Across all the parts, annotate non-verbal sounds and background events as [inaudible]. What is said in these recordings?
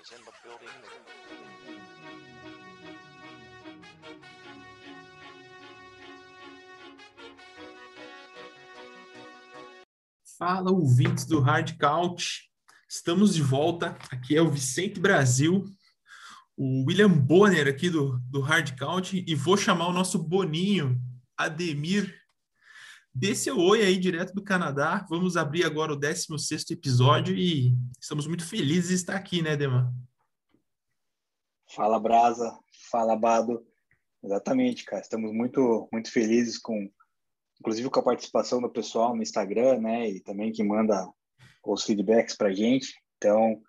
is in the building. Fala, ouvintes do Hard Count. Estamos de volta. Aqui é o Vicente Brasil, o William Bonner aqui do, do Hard Count, e vou chamar o nosso Boninho, Ademir. Dê seu oi aí, direto do Canadá. Vamos abrir agora o 16 episódio e estamos muito felizes de estar aqui, né, Dema? Fala, Brasa. Fala, Bado. Exatamente, cara. Estamos muito, muito felizes com, inclusive com a participação do pessoal no Instagram, né? E também que manda os feedbacks para a gente. Então,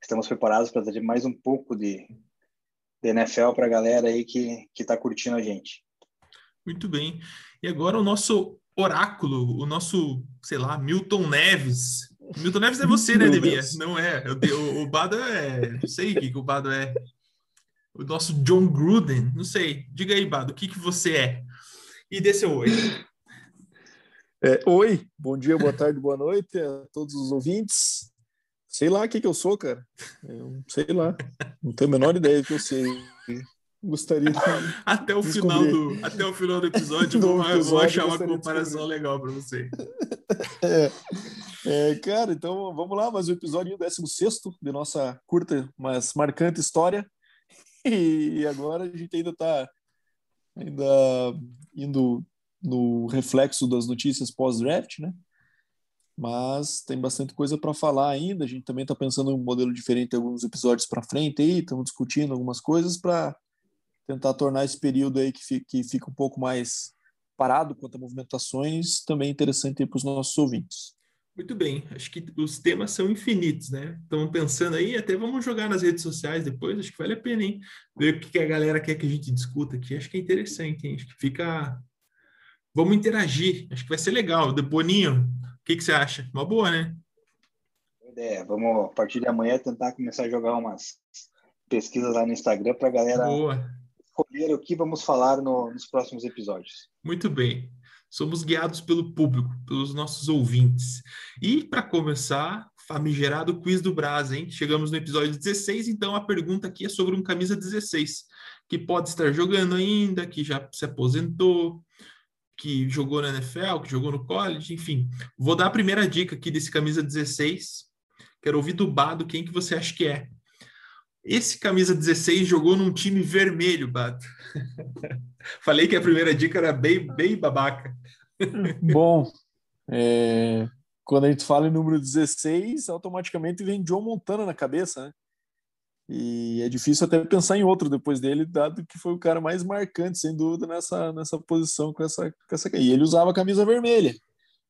estamos preparados para trazer mais um pouco de, de NFL para a galera aí que está curtindo a gente. Muito bem. E agora o nosso oráculo, o nosso, sei lá, Milton Neves. Milton Neves é você, né, Demia? Não é. O, o Bado é. Não sei o que, que o Bado é. O nosso John Gruden. Não sei. Diga aí, Bado, o que, que você é? E dê seu oi. É, oi, bom dia, boa tarde, boa noite a todos os ouvintes. Sei lá o que, que eu sou, cara. Eu, sei lá. Não tenho a menor ideia do que eu sei. Gostaria de. [laughs] até, o final do, até o final do episódio, [laughs] do vou, episódio, vou achar uma comparação legal para você. [laughs] É, é, cara, então vamos lá, mais um episódio 16 de nossa curta, mas marcante história. E agora a gente ainda está ainda indo no reflexo das notícias pós-draft, né? Mas tem bastante coisa para falar ainda. A gente também está pensando em um modelo diferente alguns episódios para frente aí, estamos discutindo algumas coisas para tentar tornar esse período aí que fica, que fica um pouco mais parado quanto a movimentações também interessante para os nossos ouvintes. Muito bem, acho que os temas são infinitos, né? Estamos pensando aí, até vamos jogar nas redes sociais depois, acho que vale a pena, hein? Ver o que a galera quer que a gente discuta aqui, acho que é interessante, hein? Acho que fica Vamos interagir. Acho que vai ser legal. De Boninho, o que, que você acha? Uma boa, né? É, vamos, a partir de amanhã, tentar começar a jogar umas pesquisas lá no Instagram para a galera boa. Escolher o que vamos falar no, nos próximos episódios. Muito bem. Somos guiados pelo público, pelos nossos ouvintes. E, para começar, famigerado quiz do Brás, hein? Chegamos no episódio 16, então a pergunta aqui é sobre um camisa 16, que pode estar jogando ainda, que já se aposentou, que jogou na NFL, que jogou no college, enfim. Vou dar a primeira dica aqui desse camisa 16. Quero ouvir do Bado quem que você acha que é. Esse camisa 16 jogou num time vermelho, Bado. [laughs] Falei que a primeira dica era bem, bem babaca. [laughs] Bom, é... quando a gente fala em número 16, automaticamente vem John Montana na cabeça, né? E é difícil até pensar em outro depois dele, dado que foi o cara mais marcante, sem dúvida, nessa, nessa posição com essa, com essa. E ele usava a camisa vermelha.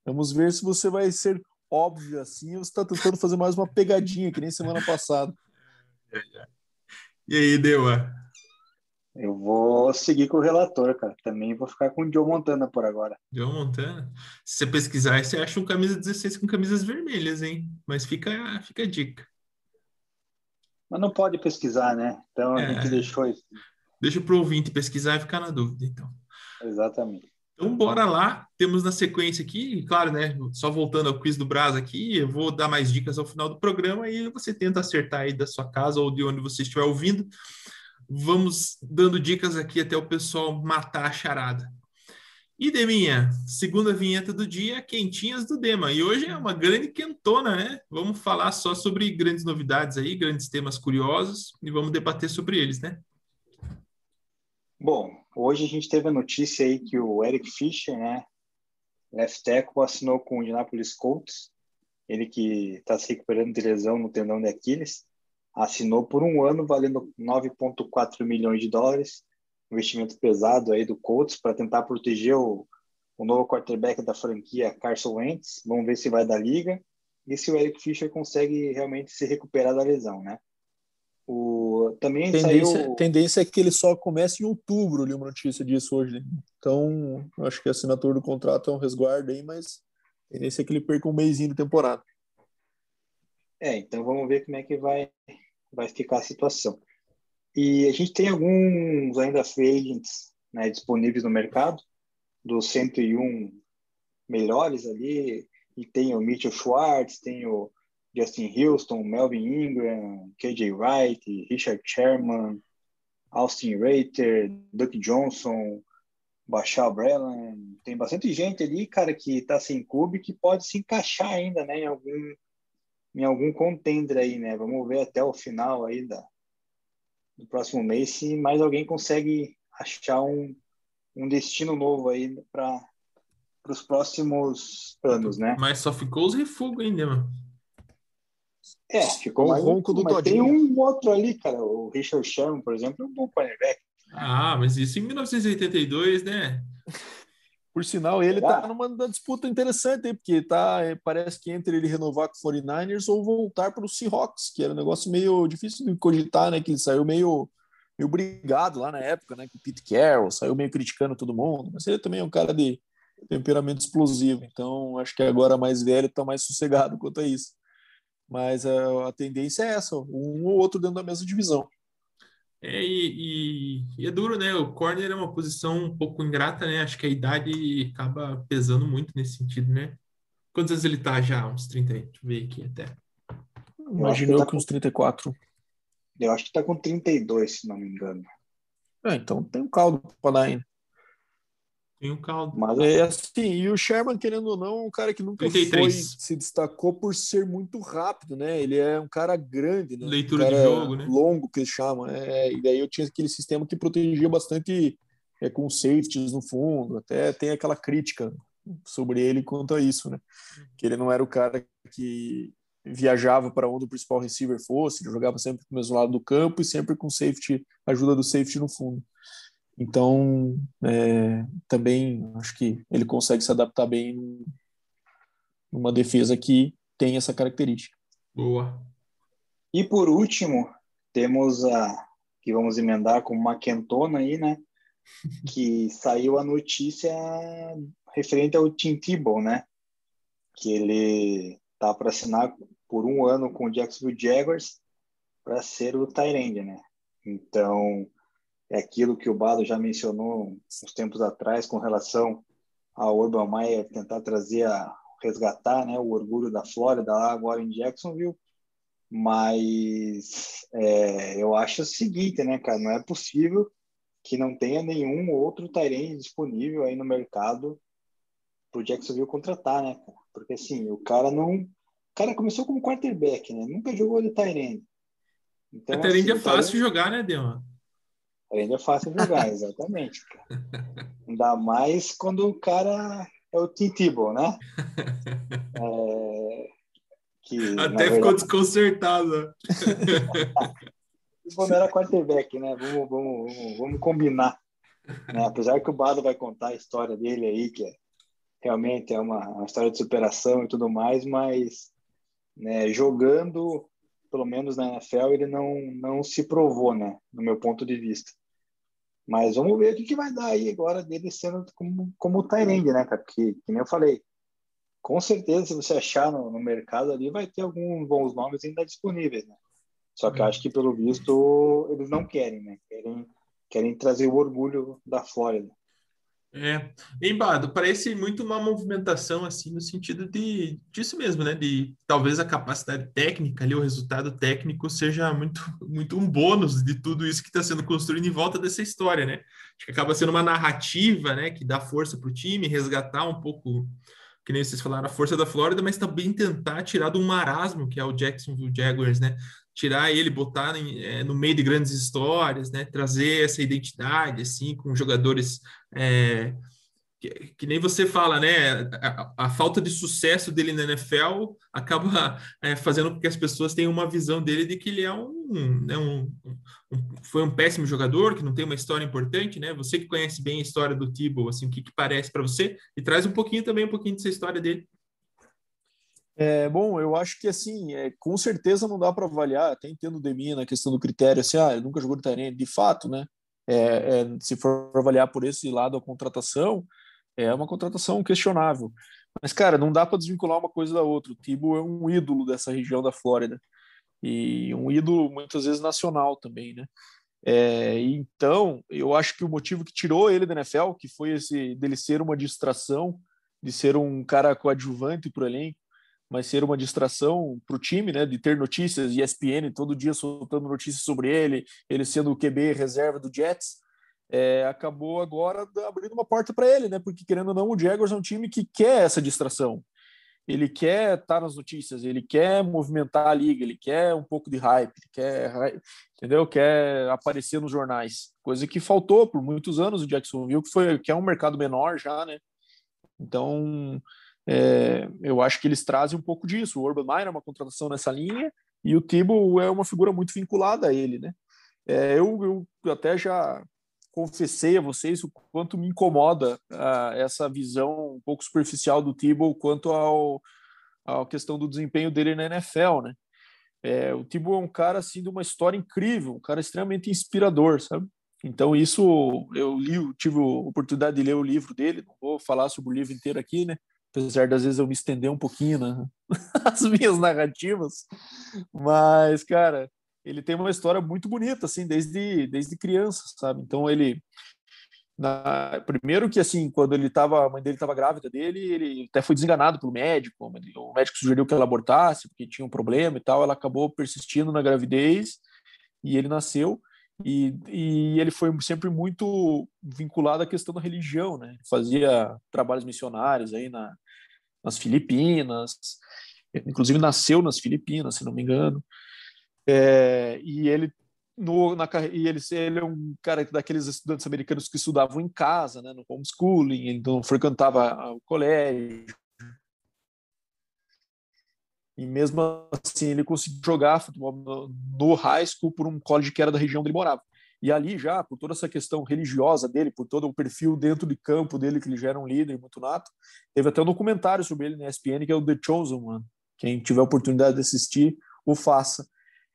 Vamos ver se você vai ser óbvio assim ou você está tentando fazer mais uma pegadinha, que nem semana passada. [laughs] E aí, Deua? Eu vou seguir com o relator, cara. Também vou ficar com o Joe Montana por agora. Joe Montana? Se você pesquisar, você acha um camisa 16 com camisas vermelhas, hein? Mas fica, fica a dica. Mas não pode pesquisar, né? Então a é, gente deixou isso. Deixa para o ouvinte pesquisar e ficar na dúvida, então. Exatamente. Então, bora lá. Temos na sequência aqui, claro, né? Só voltando ao quiz do Brás aqui, eu vou dar mais dicas ao final do programa e você tenta acertar aí da sua casa ou de onde você estiver ouvindo. Vamos dando dicas aqui até o pessoal matar a charada. E Deminha, segunda vinheta do dia, quentinhas do Dema. E hoje é uma grande quentona, né? Vamos falar só sobre grandes novidades aí, grandes temas curiosos e vamos debater sobre eles, né? Bom, hoje a gente teve a notícia aí que o Eric Fischer, né, left tackle, assinou com o Indianapolis Colts. Ele que está se recuperando de lesão no tendão de Aquiles, assinou por um ano, valendo 9,4 milhões de dólares investimento pesado aí do Colts para tentar proteger o, o novo quarterback da franquia, Carson Wentz. Vamos ver se vai da liga e se o Eric Fischer consegue realmente se recuperar da lesão, né? O, também tendência, saiu... tendência é que ele só comece em outubro, li uma notícia disso hoje. Né? Então, acho que a assinatura do contrato é um resguardo aí, mas tendência é que ele perca um mêsinho de temporada. É, então vamos ver como é que vai, vai ficar a situação. E a gente tem alguns ainda free agents né, disponíveis no mercado, dos 101 melhores ali, e tem o Mitchell Schwartz, tem o Justin Houston, Melvin Ingram, KJ Wright, Richard Sherman, Austin Reiter, Duke Johnson, Bachar Breland. Tem bastante gente ali, cara, que tá sem clube que pode se encaixar ainda, né, em algum em algum contender aí, né? Vamos ver até o final aí da, do próximo mês se mais alguém consegue achar um, um destino novo aí para os próximos anos, né? Mas só ficou os refugos ainda, mano. É, ficou O mais ronco do mas tem Todinho. um outro ali, cara. O Richard Sherman, por exemplo, é um bom cornerback. Ah, mas isso em 1982, né? Por sinal, ele Será? tá numa disputa interessante aí, porque tá, é, parece que entre ele renovar com o 49ers ou voltar para o Seahawks, que era um negócio meio difícil de cogitar, né? Que ele saiu meio, meio brigado lá na época, né? Com o Pete Carroll, saiu meio criticando todo mundo, mas ele também é um cara de temperamento explosivo, então acho que agora mais velho tá mais sossegado quanto a isso. Mas a, a tendência é essa, um ou outro dentro da mesma divisão. É, e, e- e é duro, né? O corner é uma posição um pouco ingrata, né? Acho que a idade acaba pesando muito nesse sentido, né? Quantos anos ele tá já? Uns 30 aí. Deixa eu ver aqui até. Imagino que tá que uns 34. Eu acho que tá com 32, se não me engano. É, então tem um caldo para dar ainda. Tem um caldo. Mas É assim, e o Sherman, querendo ou não, é um cara que nunca 33. foi, se destacou por ser muito rápido, né? Ele é um cara grande, né? Leitura um de cara jogo, né? Longo, que eles chamam. É, e daí eu tinha aquele sistema que protegia bastante é, com safeties no fundo. Até tem aquela crítica sobre ele quanto a isso, né? Que ele não era o cara que viajava para onde o principal receiver fosse, ele jogava sempre pro mesmo lado do campo e sempre com safety, ajuda do safety no fundo. Então, é, também acho que ele consegue se adaptar bem num- numa defesa que tem essa característica. Boa. E por último, temos a que vamos emendar com uma quentona aí, né? [laughs] Que saiu a notícia referente ao Tim Tebow, né? Que ele tá para assinar por um ano com o Jacksonville Jaguars para ser o Tyrande, né? Então, é aquilo que o Bado já mencionou uns tempos atrás com relação ao Urban Meyer tentar trazer a resgatar, né, o orgulho da Flórida lá agora em Jacksonville mas é, eu acho o seguinte, né, cara, não é possível que não tenha nenhum outro Tyrene disponível aí no mercado pro Jacksonville contratar, né, cara? Porque assim, o cara não, o cara começou como quarterback, né? Nunca jogou de Tyrene. Então, é assim, fácil Tyrande- jogar, né, Dema? Tyrande é fácil de jogar, [laughs] exatamente, cara. Ainda mais quando o cara é o Tim Tebow, né? É, que, Até ficou verdade, desconcertado. [laughs] Tebow não era quarterback, né? Vamos, vamos, vamos, vamos combinar. né? Apesar que o Bado vai contar a história dele aí, que é, realmente é uma, uma história de superação e tudo mais, mas né, jogando, pelo menos na NFL, ele não, não se provou, né? No meu ponto de vista. Mas vamos ver o que, que vai dar aí agora dele sendo como, como o Tyrande, né, cara? Porque, que nem eu falei, com certeza, se você achar no, no mercado ali, vai ter alguns bons nomes ainda disponíveis, né? Só que eu acho que, pelo visto, eles não querem, né? Querem, querem trazer o orgulho da Flórida. É, Embado, parece muito uma movimentação assim no sentido de disso mesmo, né? De talvez a capacidade técnica ali, o resultado técnico seja muito, muito um bônus de tudo isso que está sendo construído em volta dessa história, né? Acho que acaba sendo uma narrativa, né? Que dá força para o time, resgatar um pouco, que nem vocês falaram, a força da Flórida, mas também tentar tirar do marasmo que é o Jacksonville Jaguars, né? Tirar ele, botar em, é, no meio de grandes histórias, né? Trazer essa identidade assim com jogadores é, que, que, nem você fala, né? A, a, falta de sucesso dele na NFL acaba é, fazendo com que as pessoas tenham uma visão dele de que ele é um, né, um, um, foi um péssimo jogador, que não tem uma história importante, né? Você que conhece bem a história do Tebow, assim, o que, que parece para você? E traz um pouquinho também, um pouquinho dessa história dele. É, bom, eu acho que assim, é, com certeza não dá para avaliar, até entendo o Demi na questão do critério, assim, ah, ele nunca jogou no Tyrene, de fato, né? É, é, se for avaliar por esse lado a contratação, é uma contratação questionável. Mas, cara, não dá para desvincular uma coisa da outra. O Tibo é um ídolo dessa região da Flórida e um ídolo muitas vezes nacional também, né? É, então, eu acho que o motivo que tirou ele da NFL, que foi esse dele ser uma distração, de ser um cara coadjuvante para o elenco, mas ser uma distração para o time, né? De ter notícias, ESPN todo dia soltando notícias sobre ele, ele sendo o QB reserva do Jets, é, acabou agora abrindo uma porta para ele, né? Porque querendo ou não, o Jaguars é um time que quer essa distração. Ele quer estar nas notícias, ele quer movimentar a liga, ele quer um pouco de hype, quer, entendeu? Quer aparecer nos jornais, coisa que faltou por muitos anos o Jacksonville, que foi que é um mercado menor já, né? Então, é, eu acho que eles trazem um pouco disso. O Urban Meyer é uma contratação nessa linha e o Tibo é uma figura muito vinculada a ele, né? É, eu, eu até já confessei a vocês o quanto me incomoda uh, essa visão um pouco superficial do Thibault quanto ao à questão do desempenho dele na NFL, né? É, o Thibault é um cara assim de uma história incrível, um cara extremamente inspirador, sabe? Então isso eu li, tive a oportunidade de ler o livro dele, não vou falar sobre o livro inteiro aqui, né? Apesar das vezes eu me estender um pouquinho [laughs] nas minhas narrativas, mas cara, ele tem uma história muito bonita, assim, desde, desde criança, sabe? Então ele. Na, primeiro que assim, quando ele tava, a mãe dele estava grávida dele, ele até foi desenganado pelo médico. O médico sugeriu que ela abortasse porque tinha um problema e tal. Ela acabou persistindo na gravidez e ele nasceu. E, e ele foi sempre muito vinculado à questão da religião, né? Fazia trabalhos missionários aí na, nas Filipinas, inclusive nasceu nas Filipinas, se não me engano. É, e ele no, na, e ele, ele é um cara daqueles estudantes americanos que estudavam em casa, né, no homeschooling, então frequentava o colégio. E mesmo assim, ele conseguiu jogar futebol no, high school por um college que era da região onde ele morava. E ali já, por toda essa questão religiosa dele, por todo o perfil dentro de campo dele, que ele já era um líder muito nato, teve até um documentário sobre ele na ESPN, que é o The Chosen One. Quem tiver oportunidade de assistir, o faça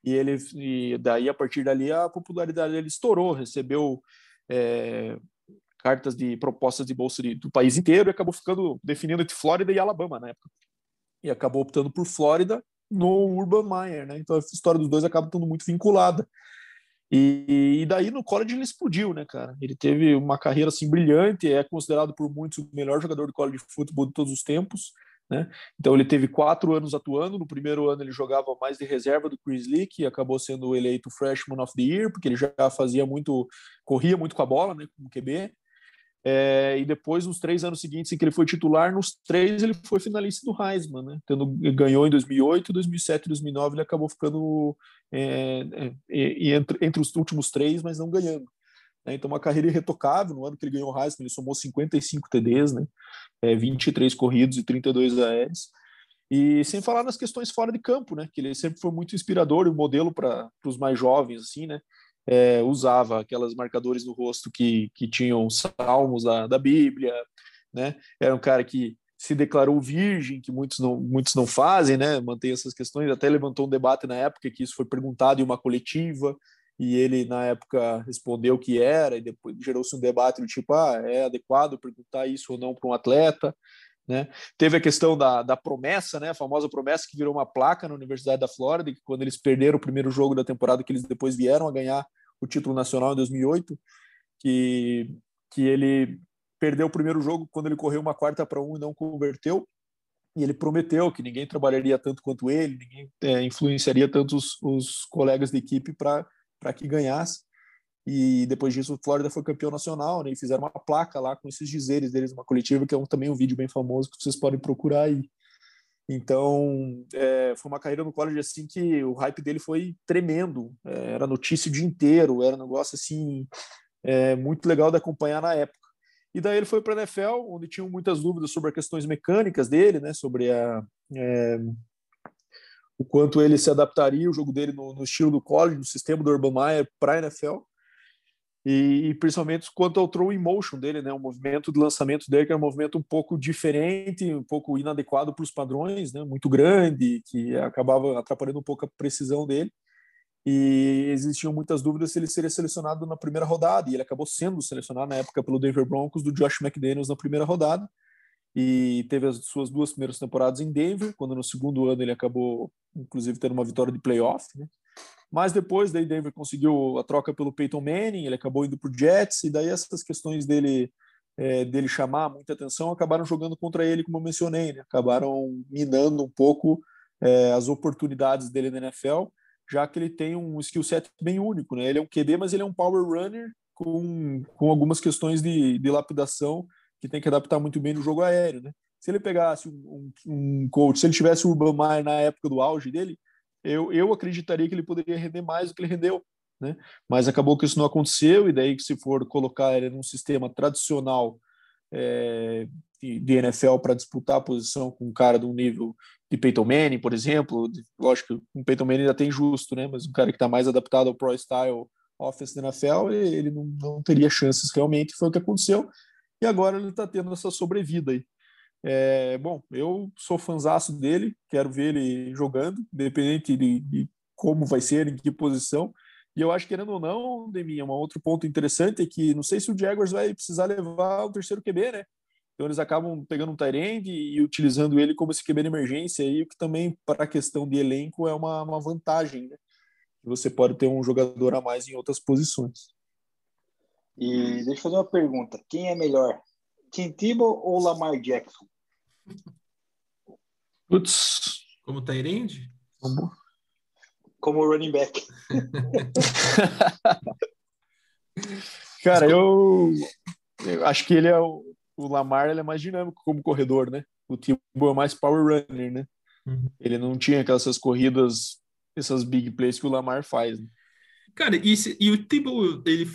e ele e daí a partir dali a popularidade dele estourou, recebeu é, cartas de propostas de bolsa de, do país inteiro e acabou ficando definindo entre Flórida e Alabama na época. E acabou optando por Flórida no Urban Meyer, né? Então a história dos dois acaba estando muito vinculada. E, e, daí no college ele explodiu, né, cara? Ele teve uma carreira assim brilhante, é considerado por muitos o melhor jogador de college futebol de todos os tempos. Né? Então ele teve quatro anos atuando. No primeiro ano ele jogava mais de reserva do Chris Lee, que acabou sendo eleito Freshman of the Year, porque ele já fazia muito, corria muito com a bola, né, como QB. É, e depois, nos três anos seguintes em que ele foi titular, nos três ele foi finalista do Heisman, né? Tendo, ganhou em 2008, 2007 e 2009, ele acabou ficando é, é, entre, entre os últimos três, mas não ganhando. Né? Então, uma carreira irretocável. No ano que ele ganhou o Heisman, ele somou 55 TDs, né? É, 23 corridos e 32 aéreos. E sem falar nas questões fora de campo, né? Que ele sempre foi muito inspirador e um modelo para os mais jovens, assim, né? É, usava aquelas marcadores no rosto que, que tinham salmos da, da Bíblia, né? Era um cara que se declarou virgem, que muitos não, muitos não fazem, né? Mantém essas questões. Até levantou um debate na época que isso foi perguntado em uma coletiva, e ele na época respondeu que era e depois gerou-se um debate do tipo ah é adequado perguntar isso ou não para um atleta né teve a questão da, da promessa né a famosa promessa que virou uma placa na Universidade da Flórida que quando eles perderam o primeiro jogo da temporada que eles depois vieram a ganhar o título nacional em 2008 que que ele perdeu o primeiro jogo quando ele correu uma quarta para um e não converteu e ele prometeu que ninguém trabalharia tanto quanto ele, ninguém é, influenciaria tanto os, os colegas de equipe para para que ganhasse. E depois disso, o Flórida foi campeão nacional, né? E fizeram uma placa lá com esses dizeres deles, uma coletiva, que é um, também um vídeo bem famoso que vocês podem procurar aí. Então, é, foi uma carreira no college assim que o hype dele foi tremendo. É, era notícia o dia inteiro, era um negócio assim é, muito legal de acompanhar na época. E daí ele foi para a NFL, onde tinham muitas dúvidas sobre as questões mecânicas dele, né? Sobre a, é, o quanto ele se adaptaria o jogo dele no, no estilo do college, no sistema do Urban Meyer para a NFL. E, e, principalmente quanto ao throw in motion dele, né, o movimento de lançamento dele que é um movimento um pouco diferente, um pouco inadequado para os padrões, né, muito grande, que acabava atrapalhando um pouco a precisão dele. E existiam muitas dúvidas se ele seria selecionado na primeira rodada, e ele acabou sendo selecionado na época pelo Denver Broncos do Josh McDaniels na primeira rodada e teve as suas duas primeiras temporadas em Denver, quando no segundo ano ele acabou, inclusive, tendo uma vitória de playoff, né? Mas depois, daí Denver conseguiu a troca pelo Peyton Manning, ele acabou indo para o Jets, e daí essas questões dele é, dele chamar muita atenção, acabaram jogando contra ele, como eu mencionei, né? acabaram minando um pouco é, as oportunidades dele na NFL, já que ele tem um skill set bem único. Né? Ele é um QB, mas ele é um power runner com, com algumas questões de, de lapidação que tem que adaptar muito bem no jogo aéreo. Né? Se ele pegasse um, um, um coach, se ele tivesse o Urban Meyer na época do auge dele, eu, eu acreditaria que ele poderia render mais do que ele rendeu. Né? Mas acabou que isso não aconteceu, e daí se for colocar ele num sistema tradicional é, de, de, NFL para disputar a posição com um cara de um nível de Peyton Manning, por exemplo, lógico que um Peyton Manning ainda tem justo, né? mas um cara que está mais adaptado ao Pro Style Offense da NFL, ele não, não teria chances realmente, foi o que aconteceu, e agora ele está tendo essa sobrevida aí. É, bom, eu sou fanzaço dele, quero ver ele jogando, independente de, de, como vai ser, em que posição. E eu acho, querendo ou não, Deminha, um outro ponto interessante é que não sei se o Jaguars vai precisar levar o terceiro QB, né? Então eles acabam pegando um Tyrande e utilizando ele como esse QB de emergência, aí, o que também, para a questão de elenco, é uma, uma vantagem, né? Você pode ter um jogador a mais em outras posições. E deixa eu fazer uma pergunta: quem é melhor, Tim Tebow ou Lamar Jackson? Putz. Como Tyrande? Como? Como running back. [laughs] Cara, eu, eu, acho que ele é o, o Lamar ele é mais dinâmico como corredor, né? O Tebow é mais power runner, né? Uhum. Ele não tinha aquelas corridas, essas big plays que o Lamar faz. Né? Cara, e, se, e o Tebow, ele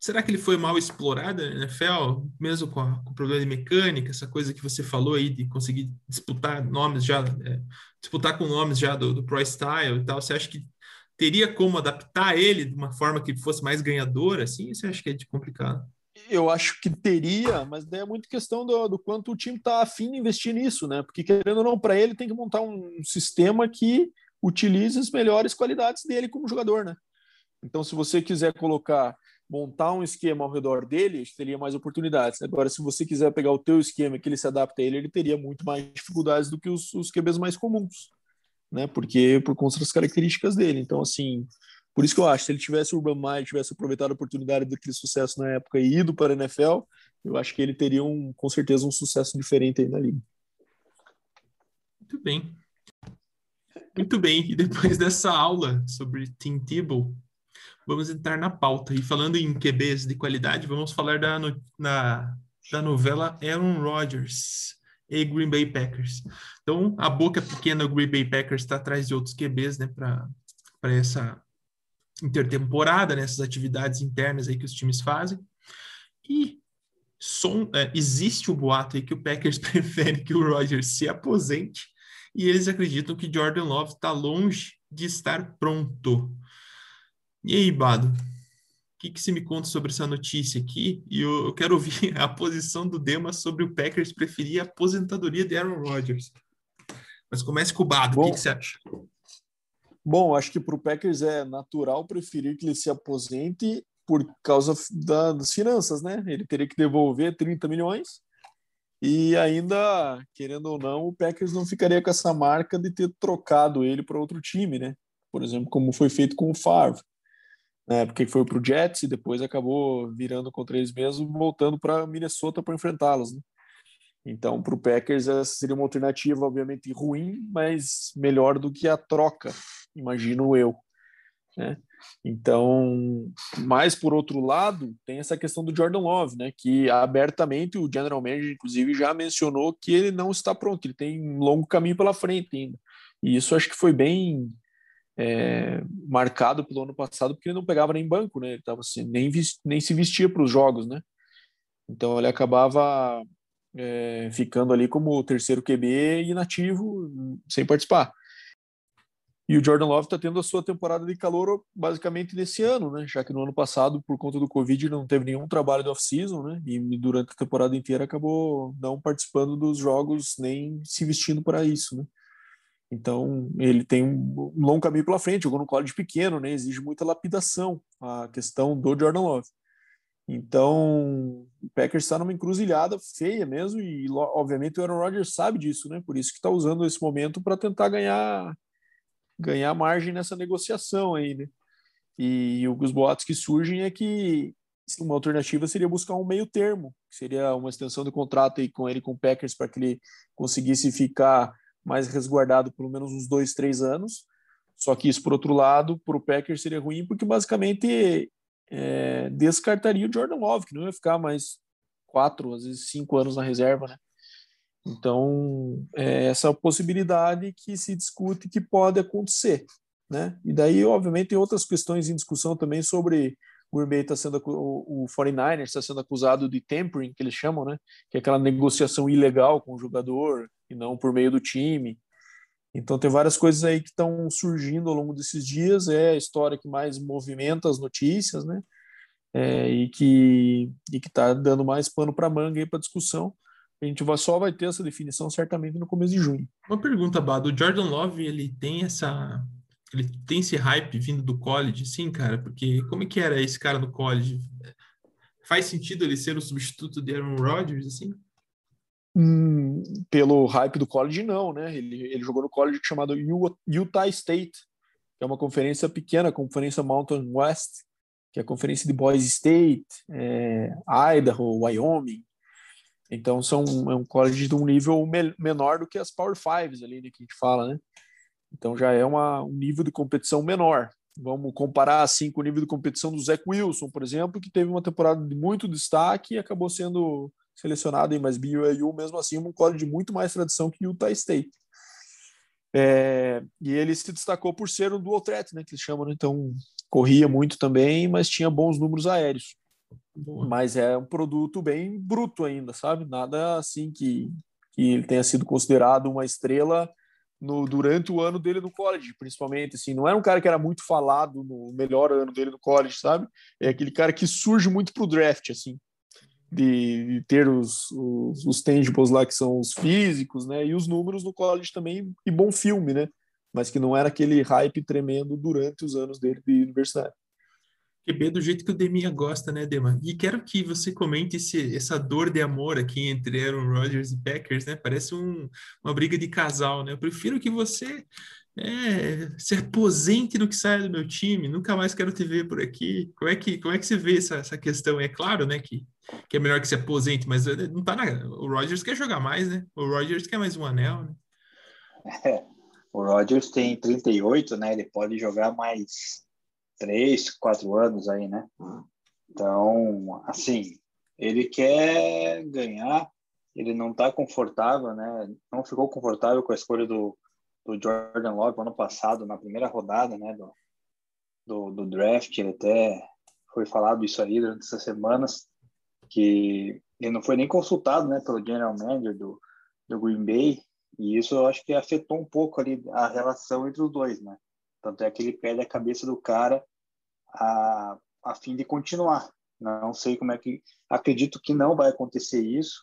Será que ele foi mal explorado na NFL, mesmo com, a, com, o problema de mecânica, essa coisa que você falou aí de conseguir disputar nomes já, é, disputar com nomes já do, do Pro Style e tal? Você acha que teria como adaptar ele de uma forma que fosse mais ganhadora, assim? Você acha que é de complicado? Eu acho que teria, mas daí é muito questão do, do quanto o time está afim de investir nisso, né? Porque querendo ou não, para ele tem que montar um sistema que utilize as melhores qualidades dele como jogador, né? Então, se você quiser colocar montar um esquema ao redor dele, teria mais oportunidades. Agora, se você quiser pegar o teu esquema que ele se adapta a ele, ele teria muito mais dificuldades do que os, os QBs mais comuns, né? Porque por conta das características dele. Então, assim, por isso que eu acho, se ele tivesse o Urban Meyer, tivesse aproveitado a oportunidade daquele sucesso na época e ido para a NFL, eu acho que ele teria um, com certeza um sucesso diferente aí na liga. Muito bem. Muito bem. E depois dessa aula sobre Tim Tebow, vamos entrar na pauta. E falando em QBs de qualidade, vamos falar da, no, na, da novela Aaron Rodgers e Green Bay Packers. Então, a boca pequena do Green Bay Packers está atrás de outros QBs, né, para essa intertemporada, nessas né, atividades internas aí que os times fazem. E som, é, existe o boato aí que o Packers [laughs] prefere que o Rodgers se aposente e eles acreditam que Jordan Love está longe de estar pronto. E aí, Bado, o que, que você me conta sobre essa notícia aqui? E eu, eu quero ouvir [laughs] a posição do Dema sobre o Packers preferir a aposentadoria de Aaron Rodgers. Mas comece com o Bado, o que, que você acha? Bom, acho que para o Packers é natural preferir que ele se aposente por causa da, das finanças, né? Ele teria que devolver 30 milhões e ainda, querendo ou não, o Packers não ficaria com essa marca de ter trocado ele para outro time, né? Por exemplo, como foi feito com o Favre né, porque foi para o Jets e depois acabou virando contra eles mesmos, voltando para Minnesota para enfrentá-los. Né? Então, para o Packers, essa seria uma alternativa, obviamente, ruim, mas melhor do que a troca, imagino eu. Né? Então, mas por outro lado, tem essa questão do Jordan Love, né? Que abertamente o General Manager, inclusive, já mencionou que ele não está pronto, ele tem um longo caminho pela frente ainda. E isso acho que foi bem é, marcado pelo ano passado porque ele não pegava nem banco, né? Ele tava assim, nem, nem se vestia para os jogos, né? Então ele acabava é, ficando ali como terceiro QB inativo, sem participar. E o Jordan Love está tendo a sua temporada de calor basicamente nesse ano, né? Já que no ano passado, por conta do Covid, não teve nenhum trabalho de off-season, né? E durante a temporada inteira acabou não participando dos jogos nem se vestindo para isso, né? Então, ele tem um longo caminho pela frente, jogou no college pequeno, né? Exige muita lapidação a questão do Jordan Love. Então, o Packers está numa encruzilhada feia mesmo e, obviamente, o Aaron Rodgers sabe disso, né? Por isso que está usando esse momento para tentar ganhar ganhar margem nessa negociação aí, né? E os boatos que surgem é que uma alternativa seria buscar um meio termo, que seria uma extensão de contrato aí com ele com o Packers para que ele conseguisse ficar mais resguardado pelo menos uns dois, três anos. Só que isso, por outro lado, para o Packers seria ruim, porque basicamente é, descartaria o Jordan Love, que não ia ficar mais quatro, às vezes cinco anos na reserva, né? Então, é essa possibilidade que se discute que pode acontecer, né? E daí, obviamente, tem outras questões em discussão também sobre o Green está sendo o 49ers está sendo acusado de tampering, que eles chamam, né? Que é aquela negociação ilegal com o jogador e não por meio do time. Então tem várias coisas aí que estão surgindo ao longo desses dias. É a história que mais movimenta as notícias, né? É, e que e que está dando mais pano para manga aí para discussão. A gente vai, só vai ter essa definição certamente no começo de junho. Uma pergunta, Bado. O Jordan Love ele tem essa ele tem esse hype vindo do college, sim, cara, porque como é que era esse cara no college? Faz sentido ele ser o substituto de Aaron Rodgers, assim? Hum, pelo hype do college, não, né? Ele, ele jogou no college chamado Utah State, que é uma conferência pequena, a Conferência Mountain West, que é a conferência de Boise State, é, Idaho, Wyoming. Então, são, é um college de um nível me, menor do que as Power Fives ali, né, que a gente fala, né? Então já é uma, um nível de competição menor. Vamos comparar assim com o nível de competição do Zach Wilson, por exemplo, que teve uma temporada de muito destaque e acabou sendo selecionado em mais BYU, mesmo assim, um college de muito mais tradição que Utah State. É, e ele se destacou por ser um dual threat, né, que eles chamam, né? então corria muito também, mas tinha bons números aéreos. Boa. Mas é um produto bem bruto ainda, sabe? Nada assim que, que ele tenha sido considerado uma estrela no, durante o ano dele no college, principalmente. Assim, não era um cara que era muito falado no melhor ano dele no college, sabe? É aquele cara que surge muito pro draft, assim, de, de ter os, os, os tangibles lá que são os físicos, né? E os números no college também, e bom filme, né? Mas que não era aquele hype tremendo durante os anos dele de universidade. QB do jeito que o Deminha gosta, né, Dema? E quero que você comente esse, essa dor de amor aqui entre Aaron Rodgers e Packers, né? Parece um, uma briga de casal, né? Eu prefiro que você é, se aposente do que saia do meu time, nunca mais quero te ver por aqui. Como é que, como é que você vê essa, essa questão? É claro, né, que, que é melhor que se aposente, mas eh, não tá na... O Rodgers quer jogar mais, né? O Rodgers quer mais um anel, né? É, o Rodgers tem 38, né? Ele pode jogar mais três, quatro anos aí, né? Então, assim, ele quer ganhar, ele não está confortável, né? Não ficou confortável com a escolha do, do Jordan Love ano passado, na primeira rodada, né? Do, do, do draft, ele até foi falado isso aí durante essas semanas, que ele não foi nem consultado, né? Pelo general manager do, do Green Bay, e isso eu acho que afetou um pouco ali a relação entre os dois, né? Tanto é que ele perde a cabeça do cara a, a fim de continuar. Não sei como é que. Acredito que não vai acontecer isso,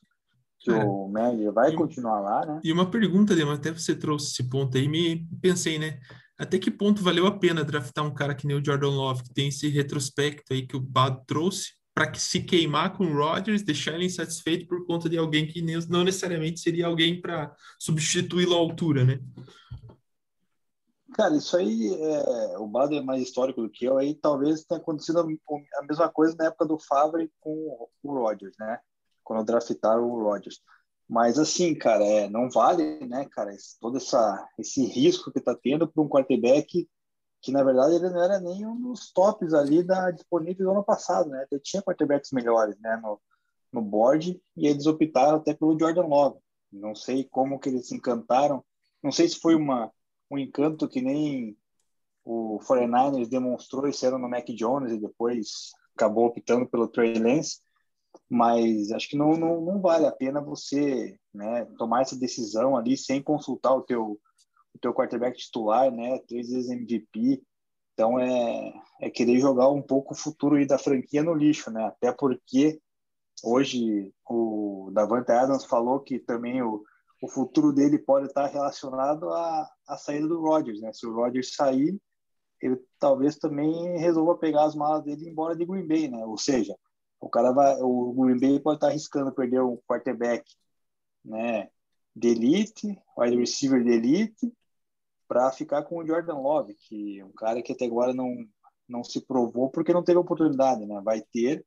que é. o manager vai e, continuar lá, né? E uma pergunta, Lema, até você trouxe esse ponto aí, me pensei, né? Até que ponto valeu a pena draftar um cara que nem o Jordan Love, que tem esse retrospecto aí que o Bad trouxe, para que se queimar com o Rodgers, deixar ele insatisfeito por conta de alguém que não necessariamente seria alguém para substituí-lo à altura, né? Cara, isso aí, é, o Bado é mais histórico do que eu, aí talvez tenha acontecido a, mesma coisa na época do Favre com o Rodgers, né? Quando draftaram o Rodgers. Mas assim, cara, é, não vale, né, cara, esse, todo essa, esse risco que tá tendo para um quarterback que, na verdade, ele não era nem um dos tops ali da disponível do ano passado, né? Ele tinha quarterbacks melhores, né, no, no board, e eles optaram até pelo Jordan Love. Não sei como que eles se encantaram, não sei se foi uma um encanto que nem o 49ers demonstrou esse ano no Mac Jones e depois acabou optando pelo Trey Lance, mas acho que não, não, não vale a pena você né, tomar essa decisão ali sem consultar o teu, o teu quarterback titular, né, três vezes MVP, então é, é querer jogar um pouco o futuro da franquia no lixo, né, até porque hoje o Davante Adams falou que também o o futuro dele pode estar relacionado à, à saída do Rodgers, né? Se o Rodgers sair, ele talvez também resolva pegar as malas dele e ir embora de Green Bay, né? Ou seja, o cara vai, o Green Bay pode estar arriscando perder um quarterback, né? De elite, wide receiver de elite, para ficar com o Jordan Love, que é um cara que até agora não não se provou porque não teve oportunidade, né? Vai ter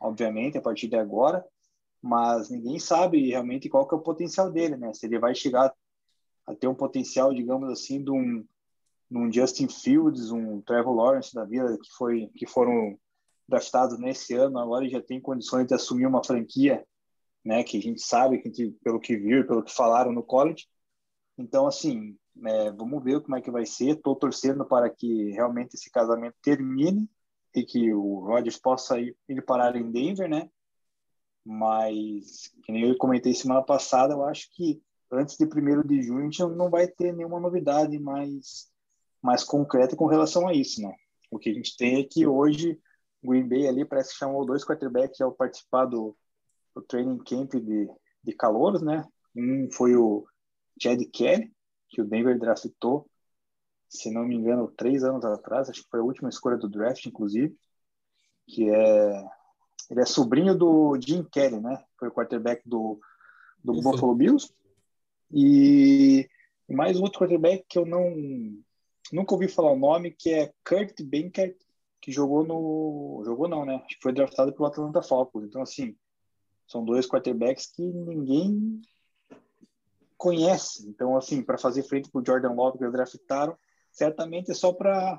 obviamente, a partir de agora, mas ninguém sabe realmente qual que é o potencial dele, né? Se ele vai chegar a ter um potencial, digamos assim, de um, de um Justin Fields, um Trevor Lawrence da vida, que, foi, que foram draftados nesse ano, agora já tem condições de assumir uma franquia, né? Que a gente sabe, que gente, pelo que viu, pelo que falaram no college. Então, assim, é, vamos ver como é que vai ser. Estou torcendo para que realmente esse casamento termine e que o Rodgers possa ir, ir parar em Denver, né? Mas, que nem eu comentei semana passada, eu acho que antes de 1 de junho a gente não vai ter nenhuma novidade mais, mais concreta com relação a isso, né? O que a gente tem é que hoje o Green Bay ali parece que chamou dois quarterbacks ao participar do, do training camp de, de calouros, né? Um foi o Chad Kelly, que o Denver draftou, se não me engano, três anos atrás, acho que foi a última escolha do draft, inclusive, que é ele é sobrinho do Jim Kelly, né? Foi o quarterback do, do Buffalo Bills. E, e mais um outro quarterback que eu não nunca ouvi falar o nome, que é Kurt Benkert, que jogou no jogou não, né? Acho que foi draftado pelo Atlanta Falcons. Então assim, são dois quarterbacks que ninguém conhece. Então, assim, para fazer frente para o Jordan Love que eles draftaram, certamente é só para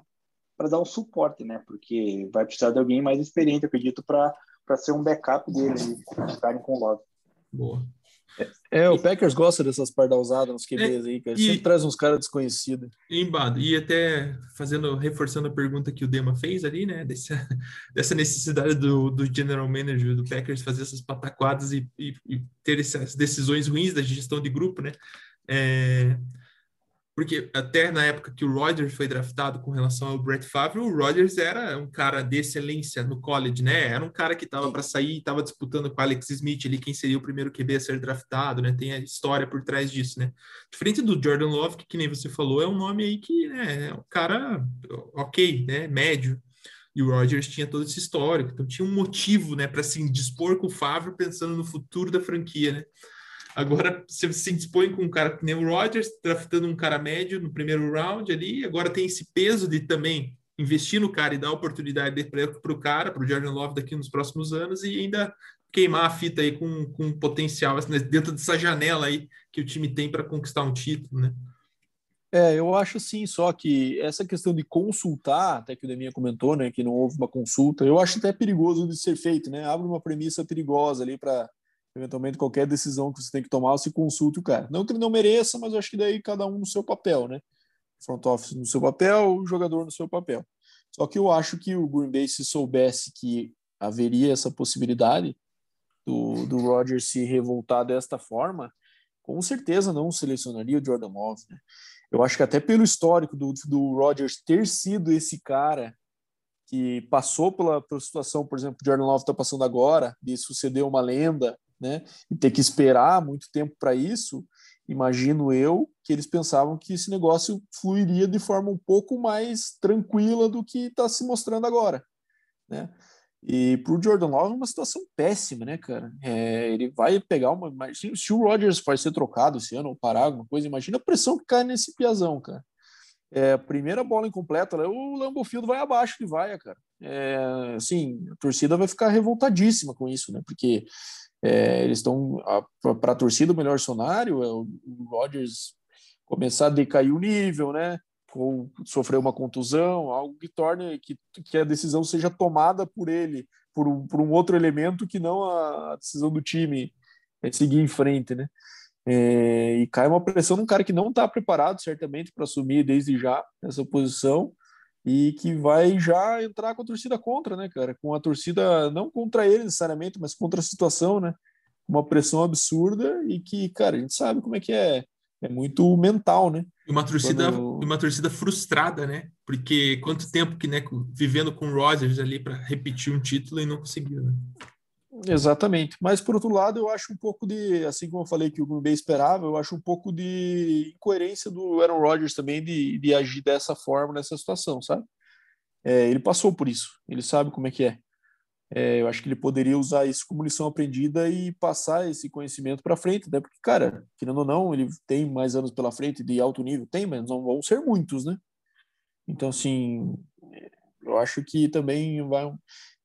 dar um suporte, né? Porque vai precisar de alguém mais experiente, acredito, para ser um backup dele, ficarem com o Love. Boa. É, o Packers gosta dessas pardalzadas nos QBs é, aí, cara. Sempre traz uns caras desconhecidos. Embado. E até fazendo, reforçando a pergunta que o Dema fez ali, né? Dessa, [laughs] dessa necessidade do, do general manager do Packers fazer essas pataquadas e, e, e ter essas decisões ruins da gestão de grupo, né? É, porque até na época que o Rodgers foi draftado com relação ao Brett Favre, o Rodgers era um cara de excelência no college, né? Era um cara que estava para sair, estava disputando com Alex Smith ali, quem seria o primeiro QB a ser draftado, né? Tem a história por trás disso, né? Diferente do Jordan Love, que, que nem você falou, é um nome aí que né, é um cara ok, né? Médio. E o Rodgers tinha todo esse histórico, então tinha um motivo, né, para se indispor com o Favre pensando no futuro da franquia, né? Agora você se dispõe com um cara que nem o Rodgers, draftando um cara médio no primeiro round ali. Agora tem esse peso de também investir no cara e dar oportunidade para o cara, para o Jordan Love daqui nos próximos anos e ainda queimar a fita aí com, com potencial assim, dentro dessa janela aí que o time tem para conquistar um título, né? É, eu acho sim, só que essa questão de consultar, até que o Deminha comentou, né, que não houve uma consulta, eu acho até perigoso de ser feito, né? Abre uma premissa perigosa ali para eventualmente qualquer decisão que você tem que tomar, você consulte o cara. Não que ele não mereça, mas acho que daí cada um no seu papel, né? Front office no seu papel, o jogador no seu papel. Só que eu acho que o Green Bay, se soubesse que haveria essa possibilidade do, do Rodgers se revoltar desta forma, com certeza não selecionaria o Jordan Love. Né? Eu acho que até pelo histórico do, do Rodgers ter sido esse cara que passou pela, pela situação, por exemplo, o Jordan Love está passando agora, de suceder uma lenda, né? E ter que esperar muito tempo para isso, imagino eu que eles pensavam que esse negócio fluiria de forma um pouco mais tranquila do que está se mostrando agora, né? E para o Jordan Love é uma situação péssima, né, cara? É, ele vai pegar uma. Se o Rodgers vai ser trocado esse ano ou parar alguma coisa, imagina a pressão que cai nesse piazão, cara. É, primeira bola incompleta, o Lambeau Field vai abaixo de vaia, cara. É, assim, a torcida vai ficar revoltadíssima com isso, né? Porque é, eles estão para a torcida o melhor cenário é o, o Rodgers começar a decair o nível, né? Ou sofrer uma contusão, algo que torne que, que a decisão seja tomada por ele, por um, por um outro elemento que não a, decisão do time é seguir em frente, né? É, e cai uma pressão num cara que não está preparado, certamente, para assumir desde já essa posição e que vai já entrar com a torcida contra, né, cara? Com a torcida não contra ele necessariamente, mas contra a situação, né? Uma pressão absurda e que, cara, a gente sabe como é que é. É muito mental, né? E uma torcida, Quando... uma torcida frustrada, né? Porque quanto tempo que, né, vivendo com o Rodgers ali para repetir um título e não conseguiu, né? Exatamente. Mas, por outro lado, eu acho um pouco de, assim como eu falei que o Green Bay esperava, eu acho um pouco de incoerência do Aaron Rodgers também de, de agir dessa forma nessa situação, sabe? É, ele passou por isso, ele sabe como é que é. é. Eu acho que ele poderia usar isso como lição aprendida e passar esse conhecimento para frente, né? Porque, cara, querendo ou não, ele tem mais anos pela frente de alto nível, tem, mas não vão ser muitos, né? Então, assim, eu acho que também vai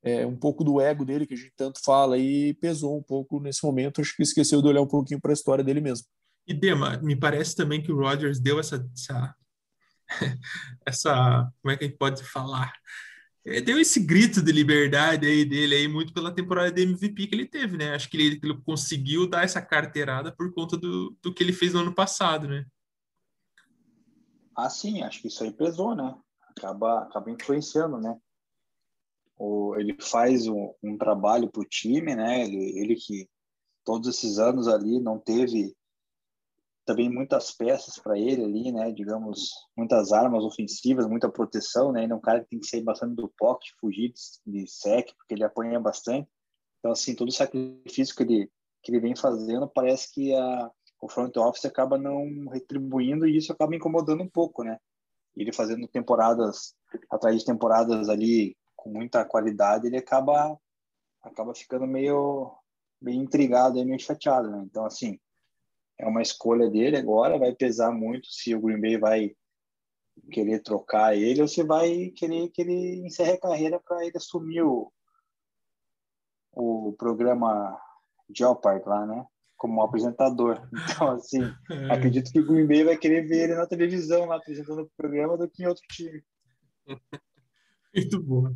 é, um pouco do ego dele, que a gente tanto fala, e pesou um pouco nesse momento. Acho que esqueceu de olhar um pouquinho para a história dele mesmo. E Dema, me parece também que o Rodgers deu essa, essa, [laughs] essa, como é que a gente pode falar? É, deu esse grito de liberdade aí dele aí muito pela temporada de MVP que ele teve, né? Acho que ele, ele conseguiu dar essa carteirada por conta do, do que ele fez no ano passado, né? Ah, sim, acho que isso aí pesou, né? Acaba, acaba influenciando, né? O, ele faz um, um trabalho para o time, né? Ele, ele que todos esses anos ali não teve também muitas peças para ele ali, né? Digamos, muitas armas ofensivas, muita proteção, né? Ele é um cara que tem que sair bastante do pocket, fugir de, de sec, porque ele apanha bastante. Então, assim, todo o sacrifício que ele, que ele vem fazendo, parece que a, o front office acaba não retribuindo e isso acaba incomodando um pouco, né? Ele fazendo temporadas atrás de temporadas ali com muita qualidade, ele acaba acaba ficando meio meio intrigado, meio chateado, né? Então, assim, é uma escolha dele agora, vai pesar muito se o Green Bay vai querer trocar ele ou se vai querer que ele encerre a carreira para ele assumir o, o programa Jeopardy lá, né? Como apresentador. [laughs] Então, assim, é. acredito que o Green Bay vai querer ver ele na televisão lá apresentando o programa do que em outro time. [laughs] Muito bom.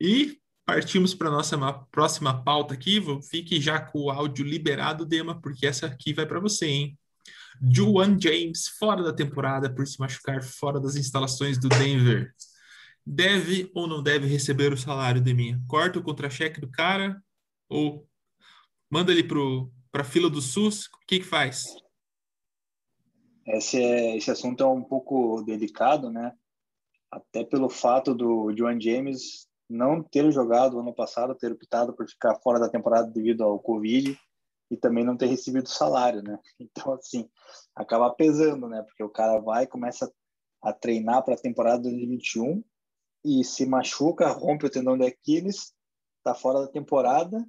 E Partimos para a nossa próxima pauta aqui. Fique já com o áudio liberado, Dema, porque essa aqui vai para você, hein? Juan James, fora da temporada por se machucar fora das instalações do Denver. Deve ou não deve receber o salário, Deminha? Corta o contra-cheque do cara ou manda ele para a fila do SUS? O que, que faz? Esse, é, esse assunto é um pouco delicado, né? Até pelo fato do Juan James não ter jogado ano passado, ter optado por ficar fora da temporada devido ao Covid e também não ter recebido salário, né? [laughs] Então, assim, acaba pesando, né? Porque o cara vai, começa a treinar para a temporada 2021 e se machuca, rompe o tendão de Aquiles, tá fora da temporada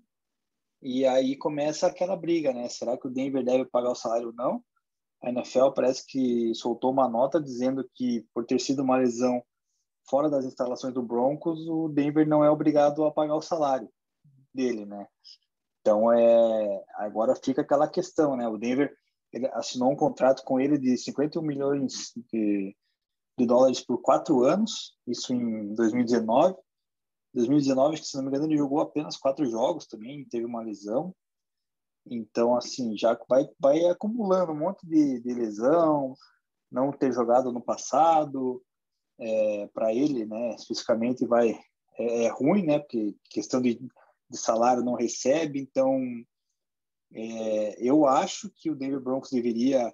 e aí começa aquela briga, né? Será que o Denver deve pagar o salário ou não? A NFL parece que soltou uma nota dizendo que por ter sido uma lesão fora das instalações do Broncos, o Denver não é obrigado a pagar o salário dele, né? Então é agora fica aquela questão, né? O Denver assinou um contrato com ele de 51 milhões de, de dólares por quatro anos, isso em 2019. 2019, se não me engano, ele jogou apenas quatro jogos também, teve uma lesão. Então, assim, já vai, vai acumulando um monte de, de lesão, não ter jogado no passado, é, para ele, né, especificamente, vai é, é, ruim, né, porque questão de, de salário não recebe, então é, eu acho que o Denver Broncos deveria,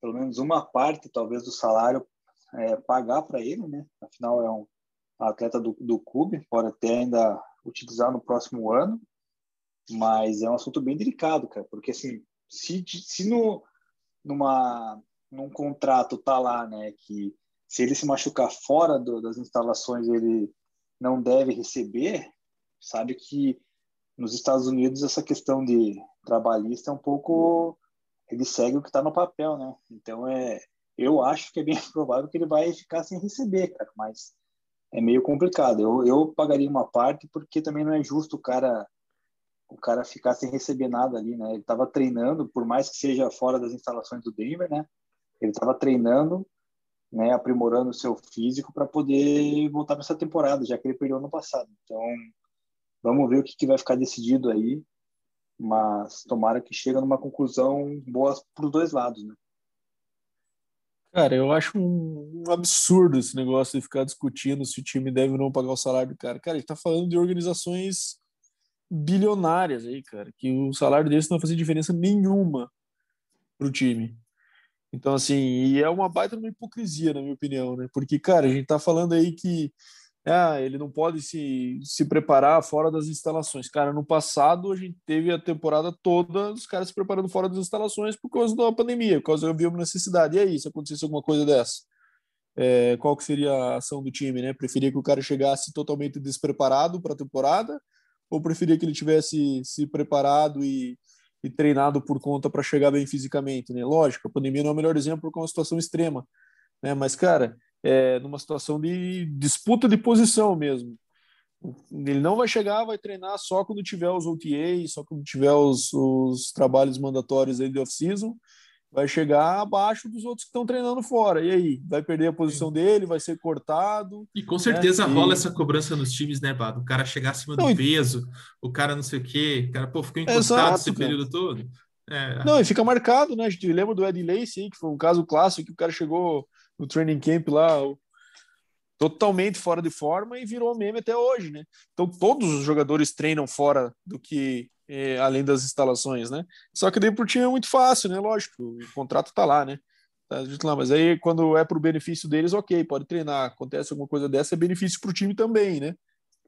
pelo menos uma parte, talvez, do salário é, pagar para ele, né, afinal é um atleta do, do clube, pode até ainda utilizar no próximo ano, mas é um assunto bem delicado, cara, porque assim, se, se no, numa, num contrato tá lá, né, que se ele se machucar fora do, das instalações, ele não deve receber, sabe que nos Estados Unidos essa questão de trabalhista é um pouco ele segue o que está no papel, né? Então é, eu acho que é bem [laughs] provável que ele vai ficar sem receber, cara, mas é meio complicado. Eu, eu pagaria uma parte porque também não é justo o cara o cara ficar sem receber nada ali, né? Ele estava treinando, por mais que seja fora das instalações do Denver, né? Ele estava treinando né, aprimorando o seu físico para poder voltar para essa temporada, já que ele perdeu no passado. Então, vamos ver o que, que vai ficar decidido aí, mas tomara que chegue numa conclusão boa para os dois lados, né? Cara, eu acho um, um, absurdo esse negócio de ficar discutindo se o time deve ou não pagar o salário do cara. Cara, gente tá falando de organizações bilionárias aí, cara, que o salário deles não vai fazer diferença nenhuma pro time. Então, assim, e é uma baita uma hipocrisia, na minha opinião, né? Porque, cara, a gente tá falando aí que ah, ele não pode se, se preparar fora das instalações. Cara, no passado a gente teve a temporada toda os caras se preparando fora das instalações por causa da pandemia, por causa da uma necessidade. E aí, se acontecesse alguma coisa dessa? É, qual que seria a ação do time, né? Preferia que o cara chegasse totalmente despreparado para a temporada ou preferia que ele tivesse se preparado e e treinado por conta para chegar bem fisicamente, né? Lógico, a pandemia não é o melhor exemplo porque é uma situação extrema, né? Mas, cara, é numa situação de disputa de posição mesmo. Ele não vai chegar, vai treinar só quando tiver os OTAs, só quando tiver os, os trabalhos mandatórios aí de off-season. Vai chegar abaixo dos outros que estão treinando fora. E aí? Vai perder a posição dele, vai ser cortado. E com certeza né? rola e... essa cobrança nos times, né, Bado? O cara chegar acima não, do peso, o cara não sei o quê, o cara, pô, ficou encostado Exato, esse cara. período todo. É. Não, e fica marcado, né? A gente lembra do Ed Lacy, que foi um caso clássico que o cara chegou no training camp lá, totalmente fora de forma e virou meme até hoje, né? Então todos os jogadores treinam fora do que é, além das instalações, né? Só que daí pro time é muito fácil, né? Lógico, o contrato tá lá, né? Tá lá, mas aí quando é pro benefício deles, ok, pode treinar. Acontece alguma coisa dessa, é benefício pro time também, né?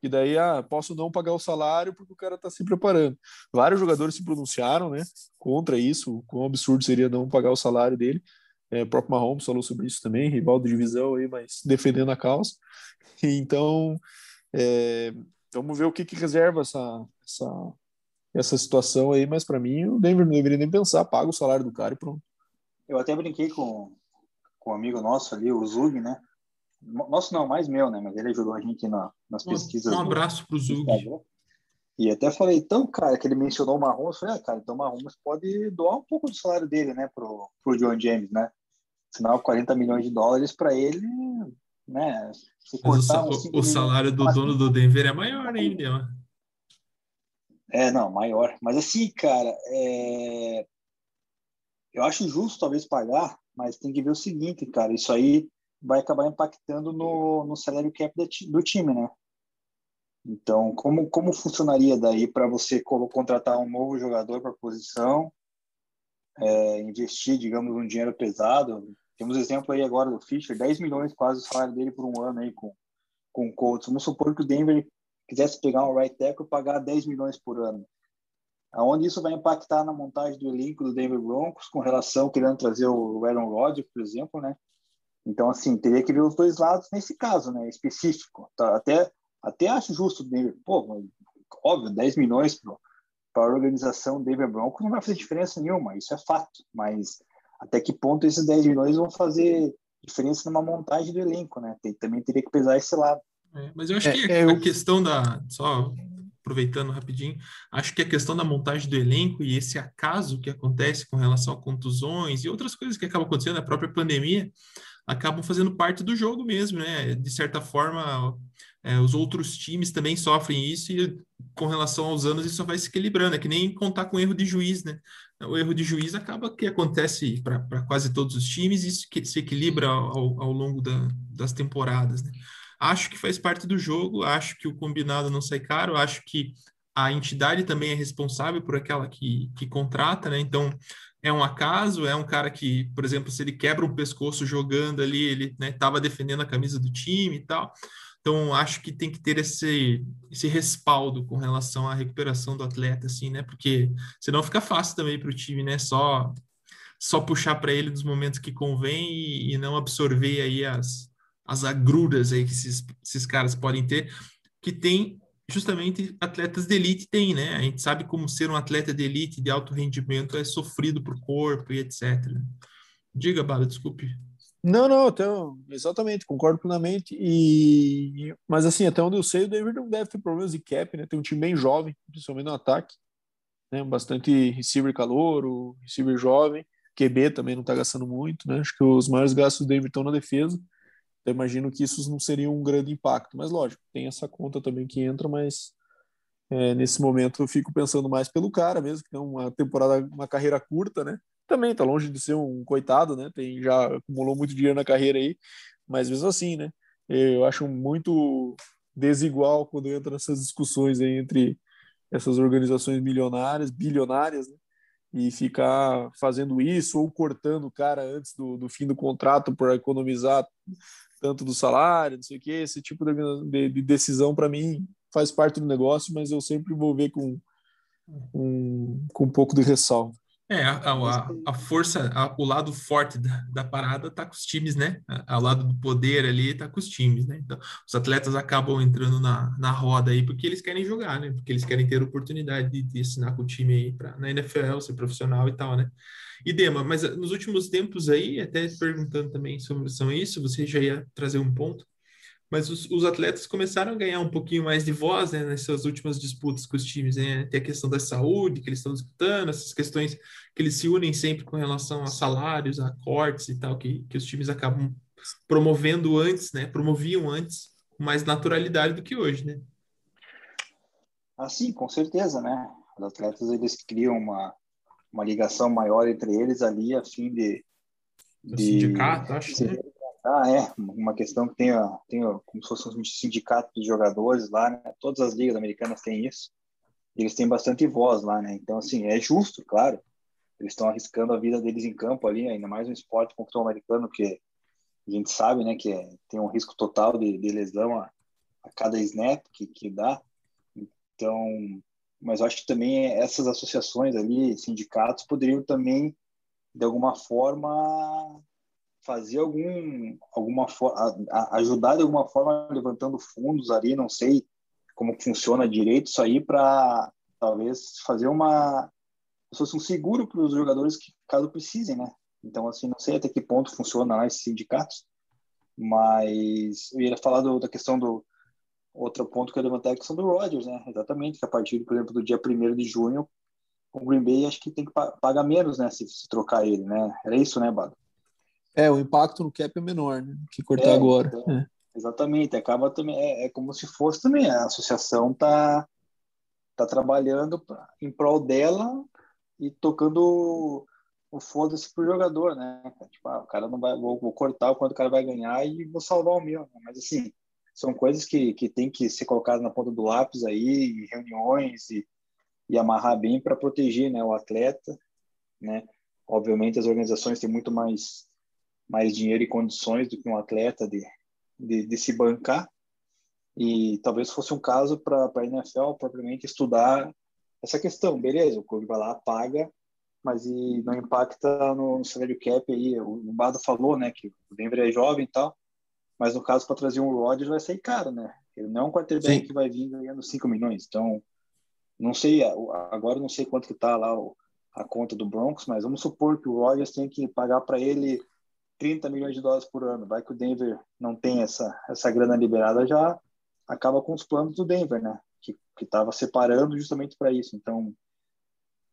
E daí, ah, posso não pagar o salário porque o cara tá se preparando. Vários jogadores se pronunciaram, né? Contra isso, quão absurdo seria não pagar o salário dele. É, o próprio Mahomes falou sobre isso também, rival de divisão aí, mas defendendo a causa. [laughs] Então, é, vamos ver o que, que reserva essa, essa, essa situação aí, mas para mim o Denver não deveria nem pensar, paga o salário do cara e pronto. Eu até brinquei com, com um amigo nosso ali, o Zug, né? Nosso não, mais meu, né? Mas ele ajudou a gente na, nas pesquisas. Um abraço para o Zug. E até falei, então, cara, que ele mencionou o Mahomes, falei, ah, cara, então o Mahomes pode doar um pouco do salário dele, né, pro, pro John James, né? Afinal, 40 milhões de dólares para ele, né? Se cortar o, o salário do dono do Denver é maior ainda, né? É, não, maior. Mas assim, cara, é... eu acho justo talvez pagar, mas tem que ver o seguinte, cara, isso aí vai acabar impactando no, no salário cap do time, né? Então, como, como funcionaria daí para você contratar um novo jogador para a posição, é, investir, digamos, um dinheiro pesado? Temos exemplo aí agora do Fischer, 10 milhões quase o salário dele por um ano aí com, com o Colts. Vamos supor que o Denver quisesse pegar um right tackle e pagar 10 milhões por ano. Aonde isso vai impactar na montagem do elenco do Denver Broncos com relação querendo trazer o Aaron Rodgers, por exemplo, né? Então, assim, teria que ver os dois lados nesse caso, né? Específico. Tá? Até, até acho justo, pô, óbvio, 10 milhões para a organização Denver Broncos não vai fazer diferença nenhuma, isso é fato. Mas até que ponto esses 10 milhões vão fazer diferença numa montagem do elenco, né? Tem, também teria que pesar esse lado. É, mas eu acho é, que é, a, questão da. Só aproveitando rapidinho, acho que a questão da montagem do elenco e esse acaso que acontece com relação a contusões e outras coisas que acabam acontecendo, a própria pandemia, acabam fazendo parte do jogo mesmo, né? De certa forma, é, os outros times também sofrem isso e com relação aos anos isso vai se equilibrando. É que nem contar com erro de juiz, né? O erro de juiz acaba que acontece para quase todos os times e isso que se equilibra ao, ao longo da, das temporadas, né? Acho que faz parte do jogo, acho que o combinado não sai caro, acho que a entidade também é responsável por aquela que, que contrata, né? Então, é um acaso, é um cara que, por exemplo, se ele quebra um pescoço jogando ali, ele estava né, defendendo a camisa do time e tal. Então, acho que tem que ter esse, esse respaldo com relação à recuperação do atleta, assim, né? Porque senão fica fácil também para o time, né? Só, só puxar para ele nos momentos que convém e, e, não absorver aí as, as agruras aí que esses, esses caras podem ter, que tem justamente atletas de elite tem, né? A gente sabe como ser um atleta de elite de alto rendimento é sofrido por corpo e etc. Diga, Bala, desculpe. Não, não, até, exatamente, concordo plenamente. E, mas assim, até onde eu sei, o David não deve ter problemas de cap, né? Tem um time bem jovem, principalmente no ataque, né? Bastante receiver calor, o receiver jovem, QB também não tá gastando muito, né? Acho que os maiores gastos do David estão na defesa. Eu imagino que isso não seria um grande impacto, mas lógico, tem essa conta também que entra, mas é, nesse momento eu fico pensando mais pelo cara mesmo, que tem uma temporada, uma carreira curta, né? Também tá longe de ser um coitado, né? Tem já acumulou muito dinheiro na carreira aí, mas mesmo assim, né? Eu acho muito desigual quando entra nessas discussões aí entre essas organizações milionárias, bilionárias, né? e ficar fazendo isso ou cortando o cara antes do, do fim do contrato para economizar tanto do salário, não sei o que, esse tipo de, de decisão para mim faz parte do negócio, mas eu sempre vou ver com, um, com um pouco de ressalva. É, a, a, a força, a, o lado forte da, da parada tá com os times, né? Ao lado do poder ali tá com os times, né? Então, os atletas acabam entrando na, na roda aí porque eles querem jogar, né? Porque eles querem ter oportunidade de, de assinar com o time aí pra, na NFL, ser profissional e tal, né? E Dema, mas eh, nos últimos tempos aí, até perguntando também sobre isso, você já ia trazer um ponto, mas os, os, atletas começaram a ganhar um pouquinho mais de voz né, nessas últimas disputas com os times. Né? Tem a questão da saúde que eles estão disputando, essas questões que eles se unem sempre com relação a salários, a cortes e tal, que, que os times acabam promovendo antes, né? Promoviam antes com mais naturalidade do que hoje, né? Ah, sim, com certeza, né? Os atletas eles criam uma, uma ligação maior entre eles ali a fim de, de sindicato, acho. que né? Ah, é, uma questão que tem, tem como se fosse um sindicato de jogadores lá, né? Todas as ligas americanas têm isso. Eles têm bastante voz lá, né? Então, assim, é justo, claro. Eles estão arriscando a vida deles em campo ali, ainda mais no esporte como o americano, que a gente sabe, né, que é, tem um risco total de, de lesão a, a, cada snap que, que dá. Então, mas eu acho que também essas associações ali, sindicatos, poderiam também, de alguma forma, fazer algum, alguma ajudar de alguma forma levantando fundos ali, não sei como funciona direito isso aí para talvez fazer uma se fosse um seguro para os jogadores que caso precisem, né? Então assim não sei até que ponto funciona lá esses sindicatos, mas eu ia falar do, da questão do outro ponto que eu levantar é a questão do Rodgers, né? Exatamente que a partir, por exemplo, do dia 1 de junho o Green Bay acho que tem que pagar menos, né? Se, se trocar ele, né? Era isso, né, Bado? É, o impacto no cap é menor, né? Que cortar é, agora. Então, é. Exatamente, acaba também, é, é, como se fosse também, a associação tá, tá trabalhando pra, em prol dela e tocando o foda-se pro jogador, né? Tipo, ah, o cara não vai, vou, vou, cortar o quanto o cara vai ganhar e vou salvar o meu. Né? Mas assim, são coisas que, que tem que ser colocadas na ponta do lápis aí, em reuniões e, e amarrar bem para proteger né, o atleta, né? Obviamente as organizações têm muito mais mais dinheiro e condições do que um atleta de, de, de se bancar. E talvez fosse um caso para a NFL propriamente estudar essa questão. Beleza, o clube vai lá, paga, mas e não impacta no, no salário cap aí. O, o Bado falou, né, que o Denver é jovem e tal, mas no caso para trazer um Rodgers vai sair caro, né? Ele não é um quarterback Sim. que vai vir ganhando 5 milhões. Então, não sei, agora não sei quanto que tá lá a conta do Broncos, mas vamos supor que o Rodgers tem que pagar para ele 30 milhões de dólares por ano. Vai que o Denver não tem essa, essa grana liberada, já acaba com os planos do Denver, né? Que estava separando justamente para isso. Então,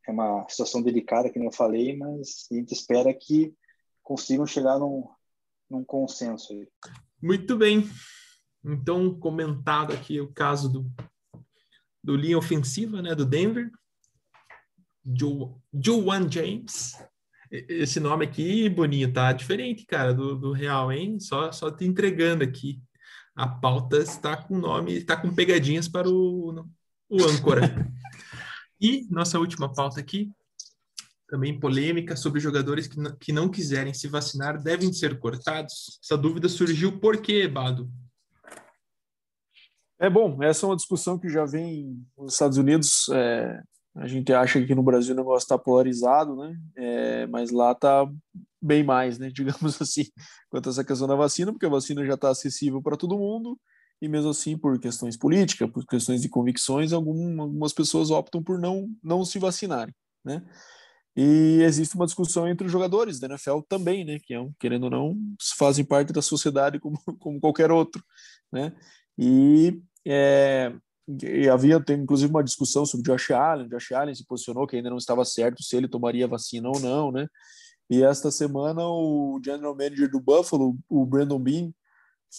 é uma situação delicada, que eu falei, mas a gente espera que consigam chegar num, num consenso aí. Muito bem. Então, comentado aqui o caso do, do linha ofensiva, né, do Denver, Joe, Joe James, esse nome aqui, Boninho, tá diferente, cara, do, do real, hein? Só, só te entregando aqui. A pauta está com nome, está com pegadinhas para o, o âncora. [laughs] e nossa última pauta aqui, também polêmica sobre jogadores que, que não quiserem se vacinar devem ser cortados. Essa dúvida surgiu por quê, Bado? É bom, essa é uma discussão que já vem nos Estados Unidos é, a gente acha que no Brasil o negócio está polarizado, né? É, mas lá está bem mais, né? [laughs] Digamos assim, quanto a essa questão da vacina, porque a vacina já está acessível para todo mundo e mesmo assim por questões políticas, por questões de convicções, algumas pessoas optam por não não se vacinarem, né? E existe uma discussão entre os jogadores da NFL também, né? Que, é querendo ou não, fazem parte da sociedade como, [laughs] como qualquer outro, né? E é, e havia tem, inclusive uma discussão sobre Josh Allen. Josh Allen se posicionou que ainda não estava certo se ele tomaria vacina ou não, né? E esta semana o general manager do Buffalo, o Brandon Bean,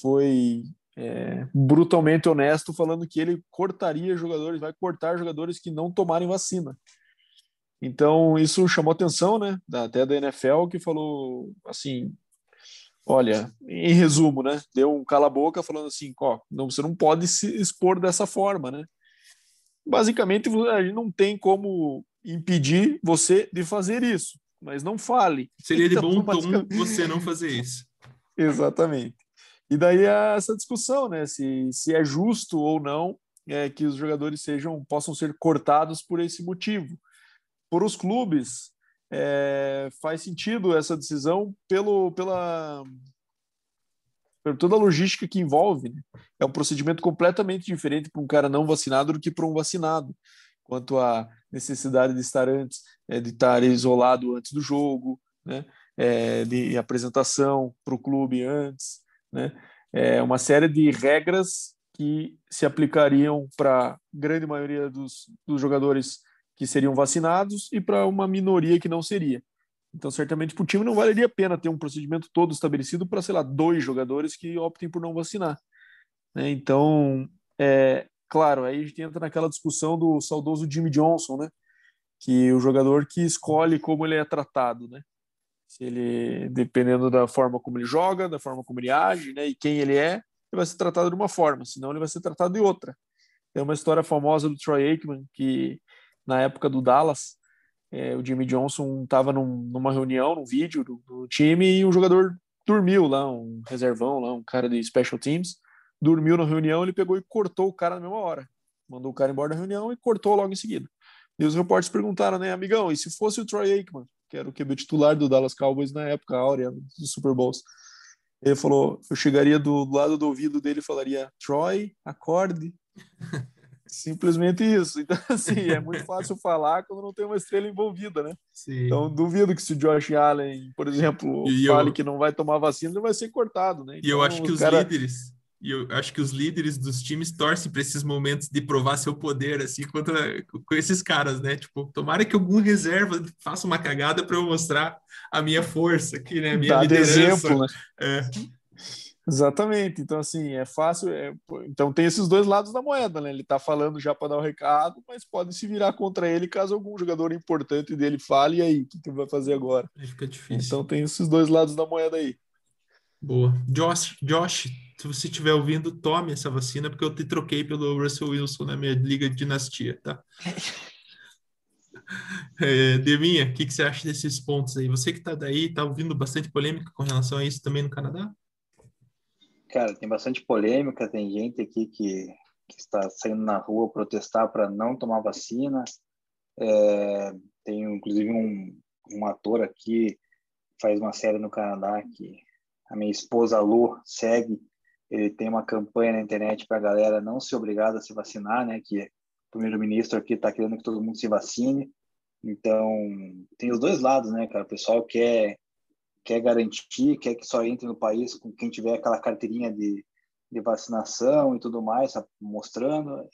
foi é, brutalmente honesto falando que ele cortaria jogadores, vai cortar jogadores que não tomarem vacina. Então isso chamou atenção, né? Até da NFL que falou assim, Olha, em resumo, né? Deu um cala-boca falando assim, ó, não, você não pode se expor dessa forma, né? Basicamente, a gente não tem como impedir você de fazer isso, mas não fale. Seria então, de bom [laughs] basicamente... tom você não fazer isso. [laughs] Exatamente. E daí essa discussão, né? Se, se é justo ou não é, que os jogadores sejam possam ser cortados por esse motivo. Por os clubes, é, faz sentido essa decisão pelo, pela, por toda a logística que envolve. Né? É um procedimento completamente diferente para um cara não vacinado do que para um vacinado, quanto à necessidade de estar antes, é, de estar isolado antes do jogo, né? É, de apresentação para o clube antes, né? é, uma série de regras que se aplicariam para grande maioria dos, dos jogadores que seriam vacinados e para uma minoria que não seria. Então, certamente, para o time não valeria a pena ter um procedimento todo estabelecido para, sei lá, dois jogadores que optem por não vacinar. Né? Então, é, claro, aí a gente entra naquela discussão do saudoso Jimmy Johnson, né? Que o jogador que escolhe como ele é tratado, né? Se ele, dependendo da forma como ele joga, da forma como ele age, né? E quem ele é, ele vai ser tratado de uma forma, senão ele vai ser tratado de outra. Tem uma história famosa do Troy Aikman que na época do Dallas, é, o Jimmy Johnson estava num, numa reunião, num vídeo do, do, time, e um jogador dormiu lá, um reservão lá, um cara de special teams, dormiu na reunião, ele pegou e cortou o cara na mesma hora. Mandou o cara embora da reunião e cortou logo em seguida. E os repórteres perguntaram, né, amigão, e se fosse o Troy Aikman, que era o QB titular do Dallas Cowboys na época áurea dos Super Bowls, ele falou, eu chegaria do, do lado do ouvido dele e falaria, Troy, acorde. [laughs] Simplesmente isso. Então, [laughs] assim, é muito fácil falar quando não tem uma estrela envolvida, né? Sim. Então, duvido que se o Josh Allen, por exemplo, e fale eu... que não vai tomar vacina, ele vai ser cortado, né? Então, e eu então, acho que os cara... líderes, e eu acho que os líderes dos times torcem para esses momentos de provar seu poder, assim, contra com esses caras, né? Tipo, tomara que algum reserva faça uma cagada para eu mostrar a minha força aqui, né? A minha Dá liderança. exemplo, né? É. Exatamente. Então, assim, é fácil. É... Então, tem esses dois lados da moeda, né? Ele tá falando já para dar o recado, mas pode se virar contra ele caso algum jogador importante dele fale. E aí, o que, que vai fazer agora? Aí fica difícil. Então, tem esses dois lados da moeda aí. Boa. Josh, Josh, se você estiver ouvindo, tome essa vacina, porque eu te troquei pelo Russell Wilson na minha liga de dinastia, tá? [laughs] É, Deminha, o que, que você acha desses pontos aí? Você que tá daí, tá ouvindo bastante polêmica com relação a isso também no Canadá? Cara, tem bastante polêmica, tem gente aqui que, que está saindo na rua protestar para não tomar vacina. É, tem inclusive um, um ator aqui faz uma série no Canadá que a minha esposa Lu segue. Ele tem uma campanha na internet para a galera não ser obrigada a se vacinar, né? Que o primeiro-ministro aqui está querendo que todo mundo se vacine. Então, tem os dois lados, né, cara? O pessoal quer quer garantir, quer que só entre no país com quem tiver aquela carteirinha de, de vacinação e tudo mais, tá mostrando.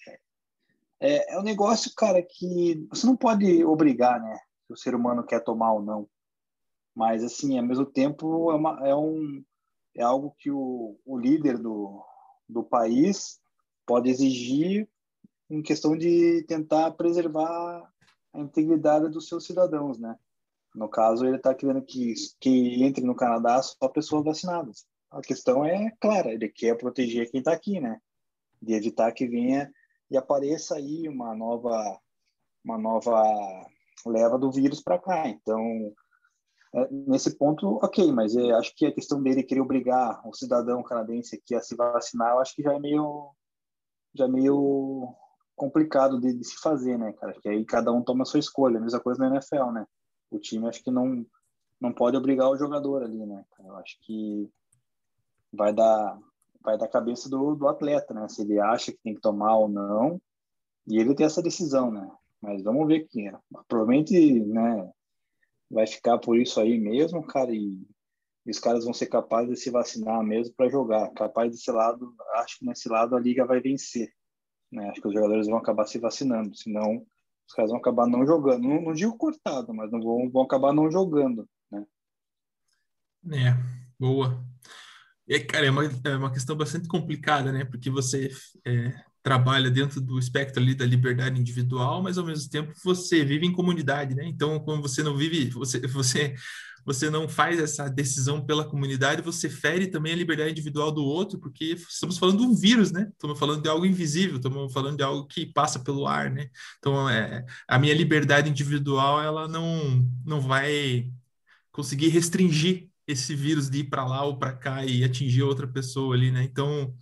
É, é um negócio, cara, que você não pode obrigar, né? Se o ser humano quer tomar ou não. Mas, assim, ao mesmo tempo, é, uma, é, um, é algo que o, o líder do, do país pode exigir em questão de tentar preservar a integridade dos seus cidadãos, né? No caso, ele está querendo que, que entre no Canadá só pessoas vacinadas. A questão é clara, ele quer proteger quem está aqui, né? De evitar que venha e apareça aí uma nova, uma nova leva do vírus para cá. Então, é, nesse ponto, ok, mas acho que a questão dele querer obrigar o cidadão canadense aqui a se vacinar, eu acho que já é meio, já é meio complicado de, de se fazer, né, cara? Que aí cada um toma a sua escolha, a mesma coisa na NFL, né? O time acho que não não pode obrigar o jogador ali, né? Eu acho que vai dar vai da cabeça do, do atleta, né? Se ele acha que tem que tomar ou não, e ele tem essa decisão, né? Mas vamos ver que provavelmente, né? Vai ficar por isso aí mesmo, cara, e, e os caras vão ser capazes de se vacinar mesmo para jogar. Capaz desse lado, acho que nesse lado a liga vai vencer, né? Acho que os jogadores vão acabar se vacinando, senão os caras vão acabar não jogando. Não, não digo cortado, mas não vão, vão acabar não jogando, né? É, boa. É, cara, é uma, é uma questão bastante complicada, né? Porque você é, trabalha dentro do espectro ali da liberdade individual, mas ao mesmo tempo você vive em comunidade, né? Então, como você não vive, você, você você não faz essa decisão pela comunidade, você fere também a liberdade individual do outro, porque estamos falando de um vírus, né? Estamos falando de algo invisível, estamos falando de algo que passa pelo ar, né? Então, é, a minha liberdade individual, ela não, não vai conseguir restringir esse vírus de ir para lá ou para cá e atingir outra pessoa ali, né? Então,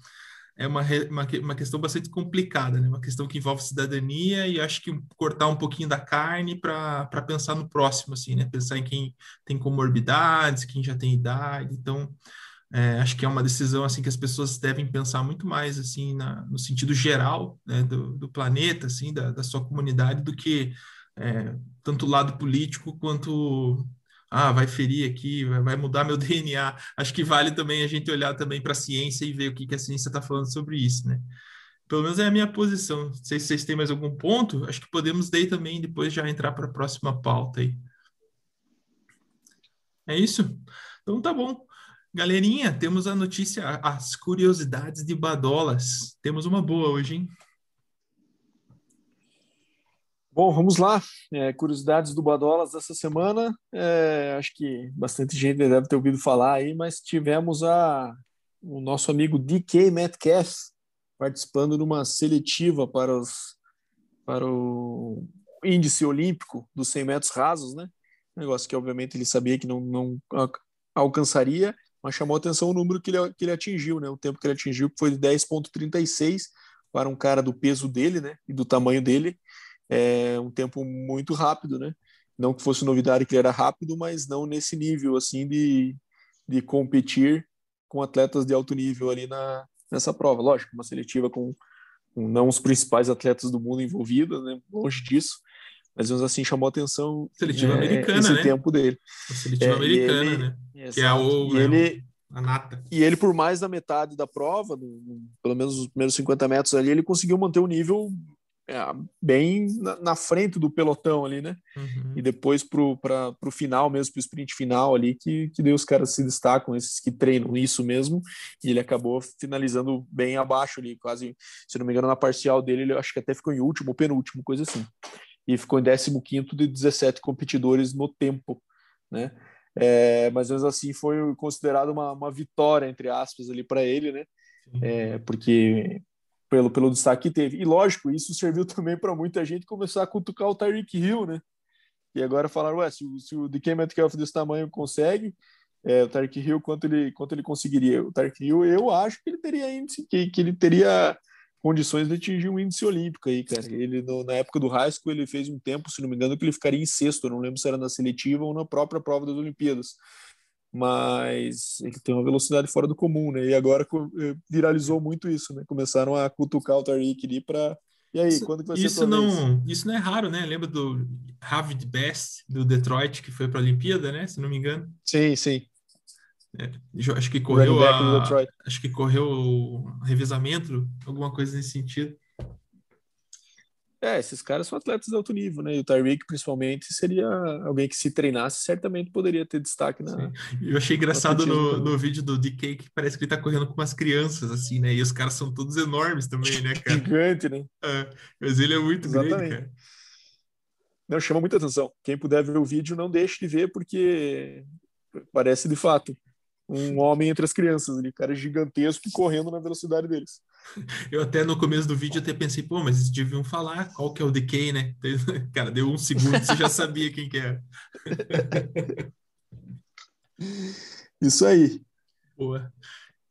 é uma, uma, uma, questão bastante complicada, né? Uma questão que envolve cidadania e acho que cortar um pouquinho da carne para pensar no próximo, assim, né? Pensar em quem tem comorbidades, quem já tem idade. Então, é, acho que é uma decisão assim que as pessoas devem pensar muito mais assim na, no sentido geral né, do, do planeta, assim, da, da sua comunidade, do que é, tanto o lado político quanto ah, vai ferir aqui, vai mudar meu [laughs] DNA. Acho que vale também a gente olhar também para a ciência e ver o que, que a ciência está falando sobre isso, né? Pelo menos é a minha posição. Não sei se vocês têm mais algum ponto. Acho que podemos daí também depois já entrar para a próxima pauta aí. É isso? Então tá bom. Galerinha, temos a notícia, as curiosidades de Badolas. Temos uma boa hoje, hein? Bom, vamos lá. É, curiosidades do Badolas dessa semana. É, acho que bastante gente deve ter ouvido falar aí, mas tivemos a, o nosso amigo DK Metcalf participando numa seletiva para, os, para o índice olímpico dos 100 metros rasos, né? negócio que, obviamente, ele sabia que não, não alcançaria, mas chamou atenção o número que ele, que ele atingiu, né? O tempo que ele atingiu foi de 10,36 para um cara do peso dele, né? E do tamanho dele. É um tempo muito rápido, né? Não que fosse novidade que ele era rápido, mas não nesse nível, assim, de, de competir com atletas de alto nível ali na, nessa prova. Lógico, uma seletiva com, com não os principais atletas do mundo envolvidos, né? Longe disso mas assim chamou atenção seletiva é, americana, esse né? tempo dele. A seletiva é, americana, ele, né? Exato. Que é o, e ele, a nata. E ele, por mais da metade da prova, no, no, pelo menos os primeiros 50 metros ali, ele conseguiu manter o nível é, bem na, na, frente do pelotão ali, né? Uhum. E depois para o final mesmo, pro sprint final ali, que, que daí os caras se destacam, esses que treinam isso mesmo, e ele acabou finalizando bem abaixo ali, quase, se não me engano, na parcial dele, ele acho que até ficou em último, penúltimo, coisa assim e ficou em 15 de 17 competidores no tempo, né? É, mas mesmo assim foi considerado uma, uma vitória, entre aspas, ali para ele, né? É, porque pelo, pelo destaque que teve. E lógico, isso serviu [laughs] também para muita gente começar a cutucar o Tyreek Hill, né? E agora falaram, ué, se, se o DK Metcalf desse tamanho consegue, é, o Tyreek Hill, quanto ele, quanto ele conseguiria? O Tyreek Hill, eu acho que ele teria índice, que, que ele teria condições de atingir um índice olímpico aí, cara. Ele, no, na época do high school, ele fez um tempo, se não me engano, que ele ficaria em sexto. Eu não lembro se era na seletiva ou na própria prova das Olimpíadas. Mas ele tem uma velocidade fora do comum, né? E agora eh, viralizou muito isso, né? Começaram a cutucar o Tariq ali para e aí, isso, quando que vai ser isso não, Isso não é raro, né? Lembra do Ravid Best, do Detroit, que foi para a Olimpíada, né? Se não me engano. Sim, sim. É, acho que correu a, acho que correu o revezamento, alguma coisa nesse sentido. É, esses caras são atletas de alto nível, né? E o Tyreek, principalmente, seria alguém que se treinasse, certamente poderia ter destaque na. Sim. Eu achei engraçado no, no vídeo do DK que parece que ele tá correndo com umas crianças, assim, né? E os caras são todos enormes também, né, [laughs] cara? Gigante, né? É, mas ele é muito Exatamente. grande, cara. Não, chama muita atenção. Quem puder ver o vídeo, não deixe de ver, porque parece de fato um [laughs] homem entre as crianças ali, cara gigantesco correndo na velocidade deles. [laughs] Eu até no começo do vídeo até pensei, pô, mas eles deviam falar qual que é o DK, né? [laughs] Cara, deu um segundo, você já sabia quem que é. [laughs] Isso aí. Boa.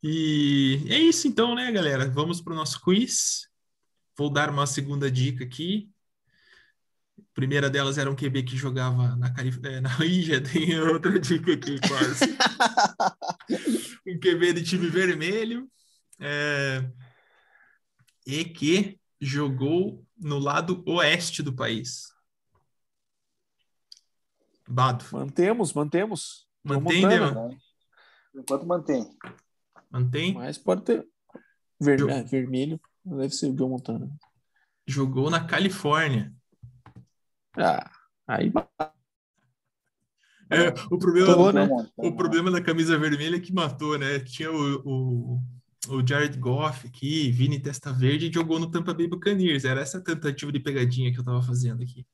E é isso então, né, galera? Vamos para o nosso quiz. Vou dar uma segunda dica aqui primeira delas era um QB que jogava na, Calif... É, na Índia, tem outra dica aqui quase. um QB de time vermelho é... e que jogou no lado oeste do país. Bado. Mantemos, mantemos. Mantém, né? Enquanto mantém. Mantém? Mas pode ter. Ver... É, vermelho. Deve ser o Joe Montana. Jogou na Califórnia. Ah, aí. É, o problema, Tô, né? o problema da camisa vermelha é que matou, né? Tinha o, o, o Jared Goff aqui, Vini Testa Verde, jogou no Tampa Bay Buccaneers. Era essa tentativa de pegadinha que eu tava fazendo aqui.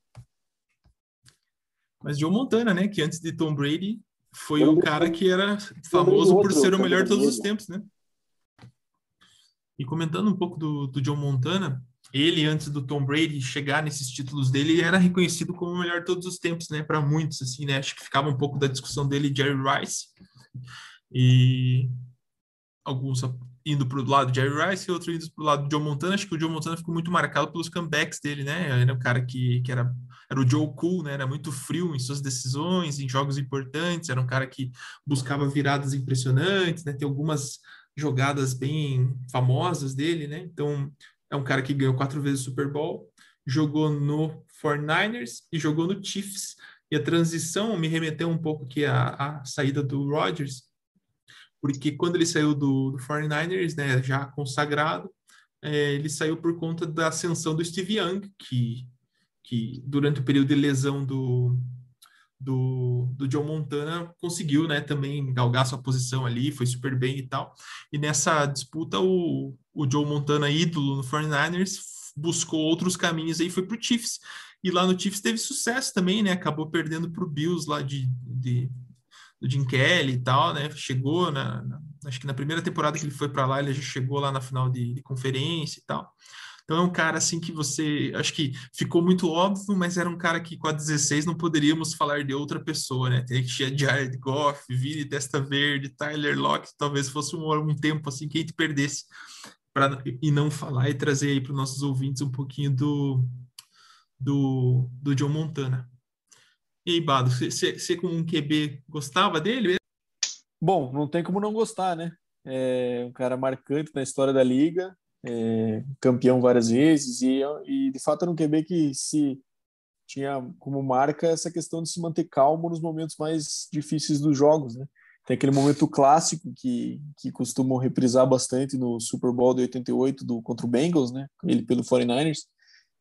Mas Joe Montana, né? Que antes de Tom Brady foi o cara que era famoso por ser o melhor todos os tempos, né? E comentando um pouco do, do Joe Montana, ele, antes do Tom Brady chegar nesses títulos dele, era reconhecido como o melhor todos os tempos, né? Para muitos, assim, né? Acho que ficava um pouco da discussão dele e Jerry Rice. E alguns indo para o lado de Jerry Rice e outros indo para o lado do Joe Montana. Acho que o Joe Montana ficou muito marcado pelos comebacks dele, né? Era um cara que, que era, era o Joe Cool, né? Era muito frio em suas decisões, em jogos importantes. Era um cara que buscava viradas impressionantes, né? Tem algumas jogadas bem famosas dele, né? Então, é um cara que ganhou quatro vezes o Super Bowl, jogou no 49ers e jogou no Chiefs. E a transição me remeteu um pouco aqui à, à saída do Rodgers, porque quando ele saiu do, do 49ers, né, já consagrado, é, ele saiu por conta da ascensão do Steve Young, que, que durante o período de lesão do, do, do John Montana conseguiu né, também galgar sua posição ali, foi super bem e tal. E nessa disputa, o, o Joe Montana, ídolo no 49ers, buscou outros caminhos aí, foi para o Chiefs. E lá no Chiefs teve sucesso também, né? Acabou perdendo para o Bills lá de, de, do Jim Kelly e tal, né? Chegou na, na acho que na primeira temporada que ele foi para lá, ele já chegou lá na final de, de conferência e tal. Então é um cara assim que você, acho que ficou muito óbvio, mas era um cara que com a 16 não poderíamos falar de outra pessoa, né? Tem que tinha Jared Goff, Vini Testa Verde, Tyler Locke, talvez fosse um, um tempo assim que a gente perdesse para e não falar e trazer aí para os nossos ouvintes um pouquinho do do, do John Montana. E aí, Bado, você como um QB gostava dele? Bom, não tem como não gostar, né? É um cara marcante na história da liga, é, campeão várias vezes e, e de fato era um QB que se tinha como marca essa questão de se manter calmo nos momentos mais difíceis dos jogos, né? Tem aquele momento clássico que, que costumam reprisar bastante no Super Bowl de 88 do, contra o Bengals, né? Ele pelo 49ers,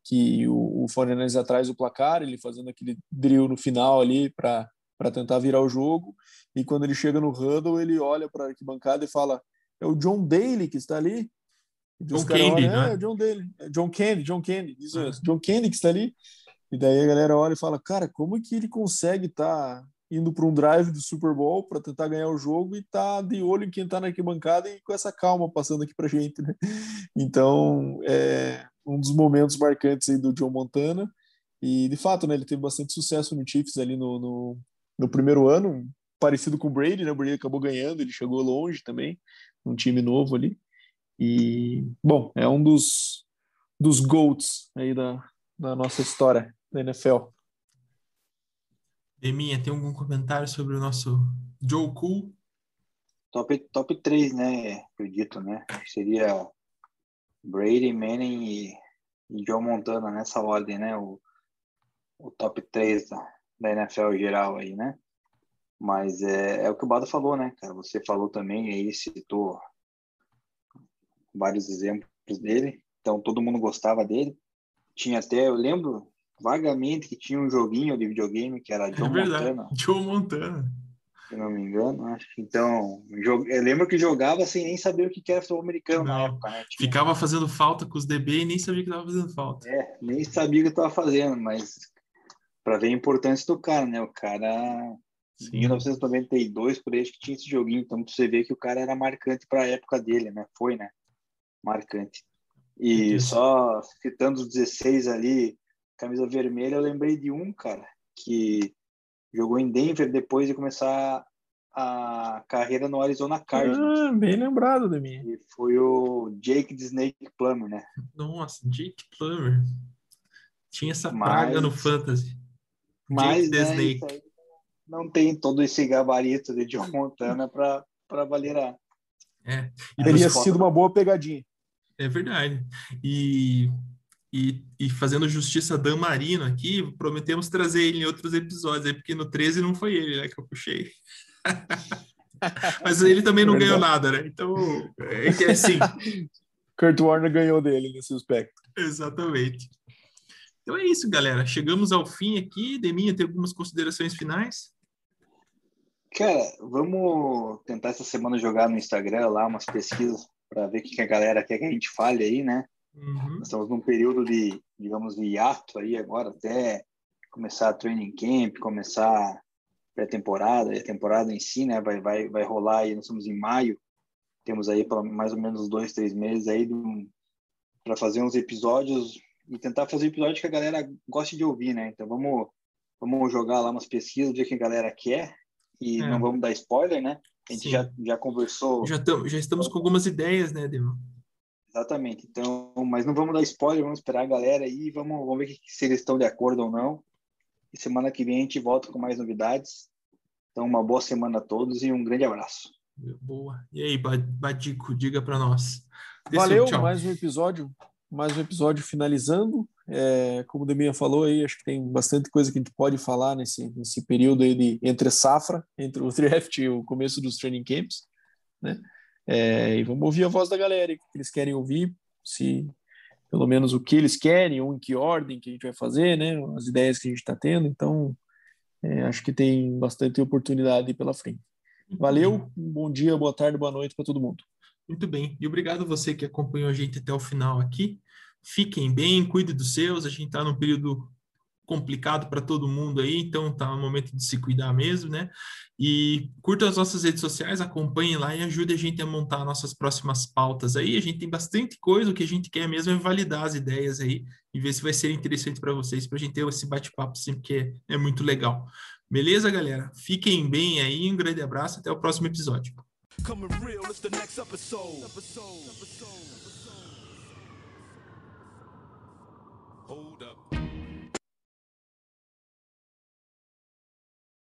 que o, o 49ers atrás do placar, ele fazendo aquele drill no final ali para para tentar virar o jogo. E quando ele chega no huddle, ele olha para a arquibancada e fala: "É o John Daly que está ali?" John Candy, olham, né? É, John Daly. É John Candy, John Candy, isso mesmo. John Candy que está ali. E daí a galera olha e fala: "Cara, como é que ele consegue estar tá indo para um drive do Super Bowl para tentar ganhar o jogo e tá de olho em quem está na arquibancada e com essa calma passando aqui para gente, né? [laughs] Então, é um dos momentos marcantes aí do John Montana. E de fato, né, ele teve bastante sucesso no Chiefs ali no, no, no primeiro ano, parecido com o Brady, né? O Brady acabou ganhando, ele chegou longe também, um time novo ali. E, bom, é um dos, dos GOATs aí da, da nossa história da NFL. Deminha, tem algum comentário sobre o nosso Joe Cool? Top, top 3, né? Acredito, né? Seria Brady, Manning e, e Joe Montana nessa ordem, né? O, o top 3 da, da NFL geral aí, né? Mas é, é o que o Bado falou, né, cara? Você falou também aí, citou vários exemplos dele. Então, todo mundo gostava dele. Tinha até, eu lembro vagamente que tinha um joguinho de videogame que era Joe é verdade, Montana. Joe Montana. Se não me engano, acho. Então, eu lembro que jogava sem nem saber o que era futebol americano não. na época, né? Tinha... Ficava fazendo falta com os DB e nem sabia que estava fazendo falta. É, nem sabia o que estava fazendo, mas para ver a importância do cara, né? O cara em 1992 por aí que tinha esse joguinho, então você vê que o cara era marcante para a época dele, né? Foi, né? Marcante. E só citando os 16 ali, camisa vermelha, eu lembrei de um, cara, que jogou em Denver depois de começar a carreira no Arizona Cardinals. Ah, bem lembrado de mim. E foi o Jake the Snake Plummer, né? Nossa, Jake Plummer. Tinha essa mas, praga no Fantasy. Mas, Jake the né, Snake. Não tem todo esse gabarito de John Montana para valer É. E Teria sido uma boa pegadinha. É verdade. E e, e, fazendo justiça a Dan Marino aqui, prometemos trazer ele em outros episódios, aí, porque no 13 não foi ele né, que eu puxei. Mas ele também não ganhou nada, né? Então, é, é assim. [laughs] Kurt Warner ganhou dele nesse aspecto. Exatamente. Então é isso, galera. Chegamos ao fim aqui. Deminha, tem algumas considerações finais? Cara, vamos tentar essa semana jogar no Instagram lá umas pesquisas para ver o que a galera quer que a gente fale aí, né? Uhum. Estamos num período de, digamos, de hiato aí agora, até começar a training camp, começar pré-temporada, e a temporada em si, né, vai, vai, vai rolar aí, nós estamos em maio, temos aí para mais ou menos dois, três meses aí para fazer uns episódios e tentar fazer episódios que a galera goste de ouvir, né? Então vamos, vamos jogar lá umas pesquisas, ver o que a galera quer e é. não vamos dar spoiler, né? A gente já, já conversou. Já, tam, já estamos com algumas ideias, né, Demo? Exatamente. Então, mas não vamos dar spoiler, vamos esperar a galera aí, vamos, vamos ver se eles estão de acordo ou não. E semana que vem a gente volta com mais novidades. Então, uma boa semana a todos e um grande abraço. Boa. E aí, Badico, diga para nós. Valeu, mais um episódio, mais um episódio finalizando. É, como o Deminha falou aí, acho que tem bastante coisa que a gente pode falar nesse, nesse período aí de entre safra, entre o [laughs] draft e o começo dos training camps, né? É, e vamos ouvir a voz da galera, o que eles querem ouvir, se pelo menos o que eles querem, ou em que ordem que a gente vai fazer, né? As ideias que a gente está tendo. Então, é, acho que tem bastante oportunidade pela frente. Valeu, um bom dia, boa tarde, boa noite para todo mundo. Muito bem, e obrigado a você que acompanhou a gente até o final aqui. Fiquem bem, cuide dos seus. A gente está num período complicado para todo mundo aí, então tá no momento de se cuidar mesmo, né? E curta as nossas redes sociais, acompanhem lá e ajude a gente a montar nossas próximas pautas aí. A gente tem bastante coisa, o que a gente quer mesmo é validar as ideias aí e ver se vai ser interessante para vocês, para a gente ter esse bate-papo sempre que é, é muito legal. Beleza, galera? Fiquem bem aí, um grande abraço, até o próximo episódio. Hold up.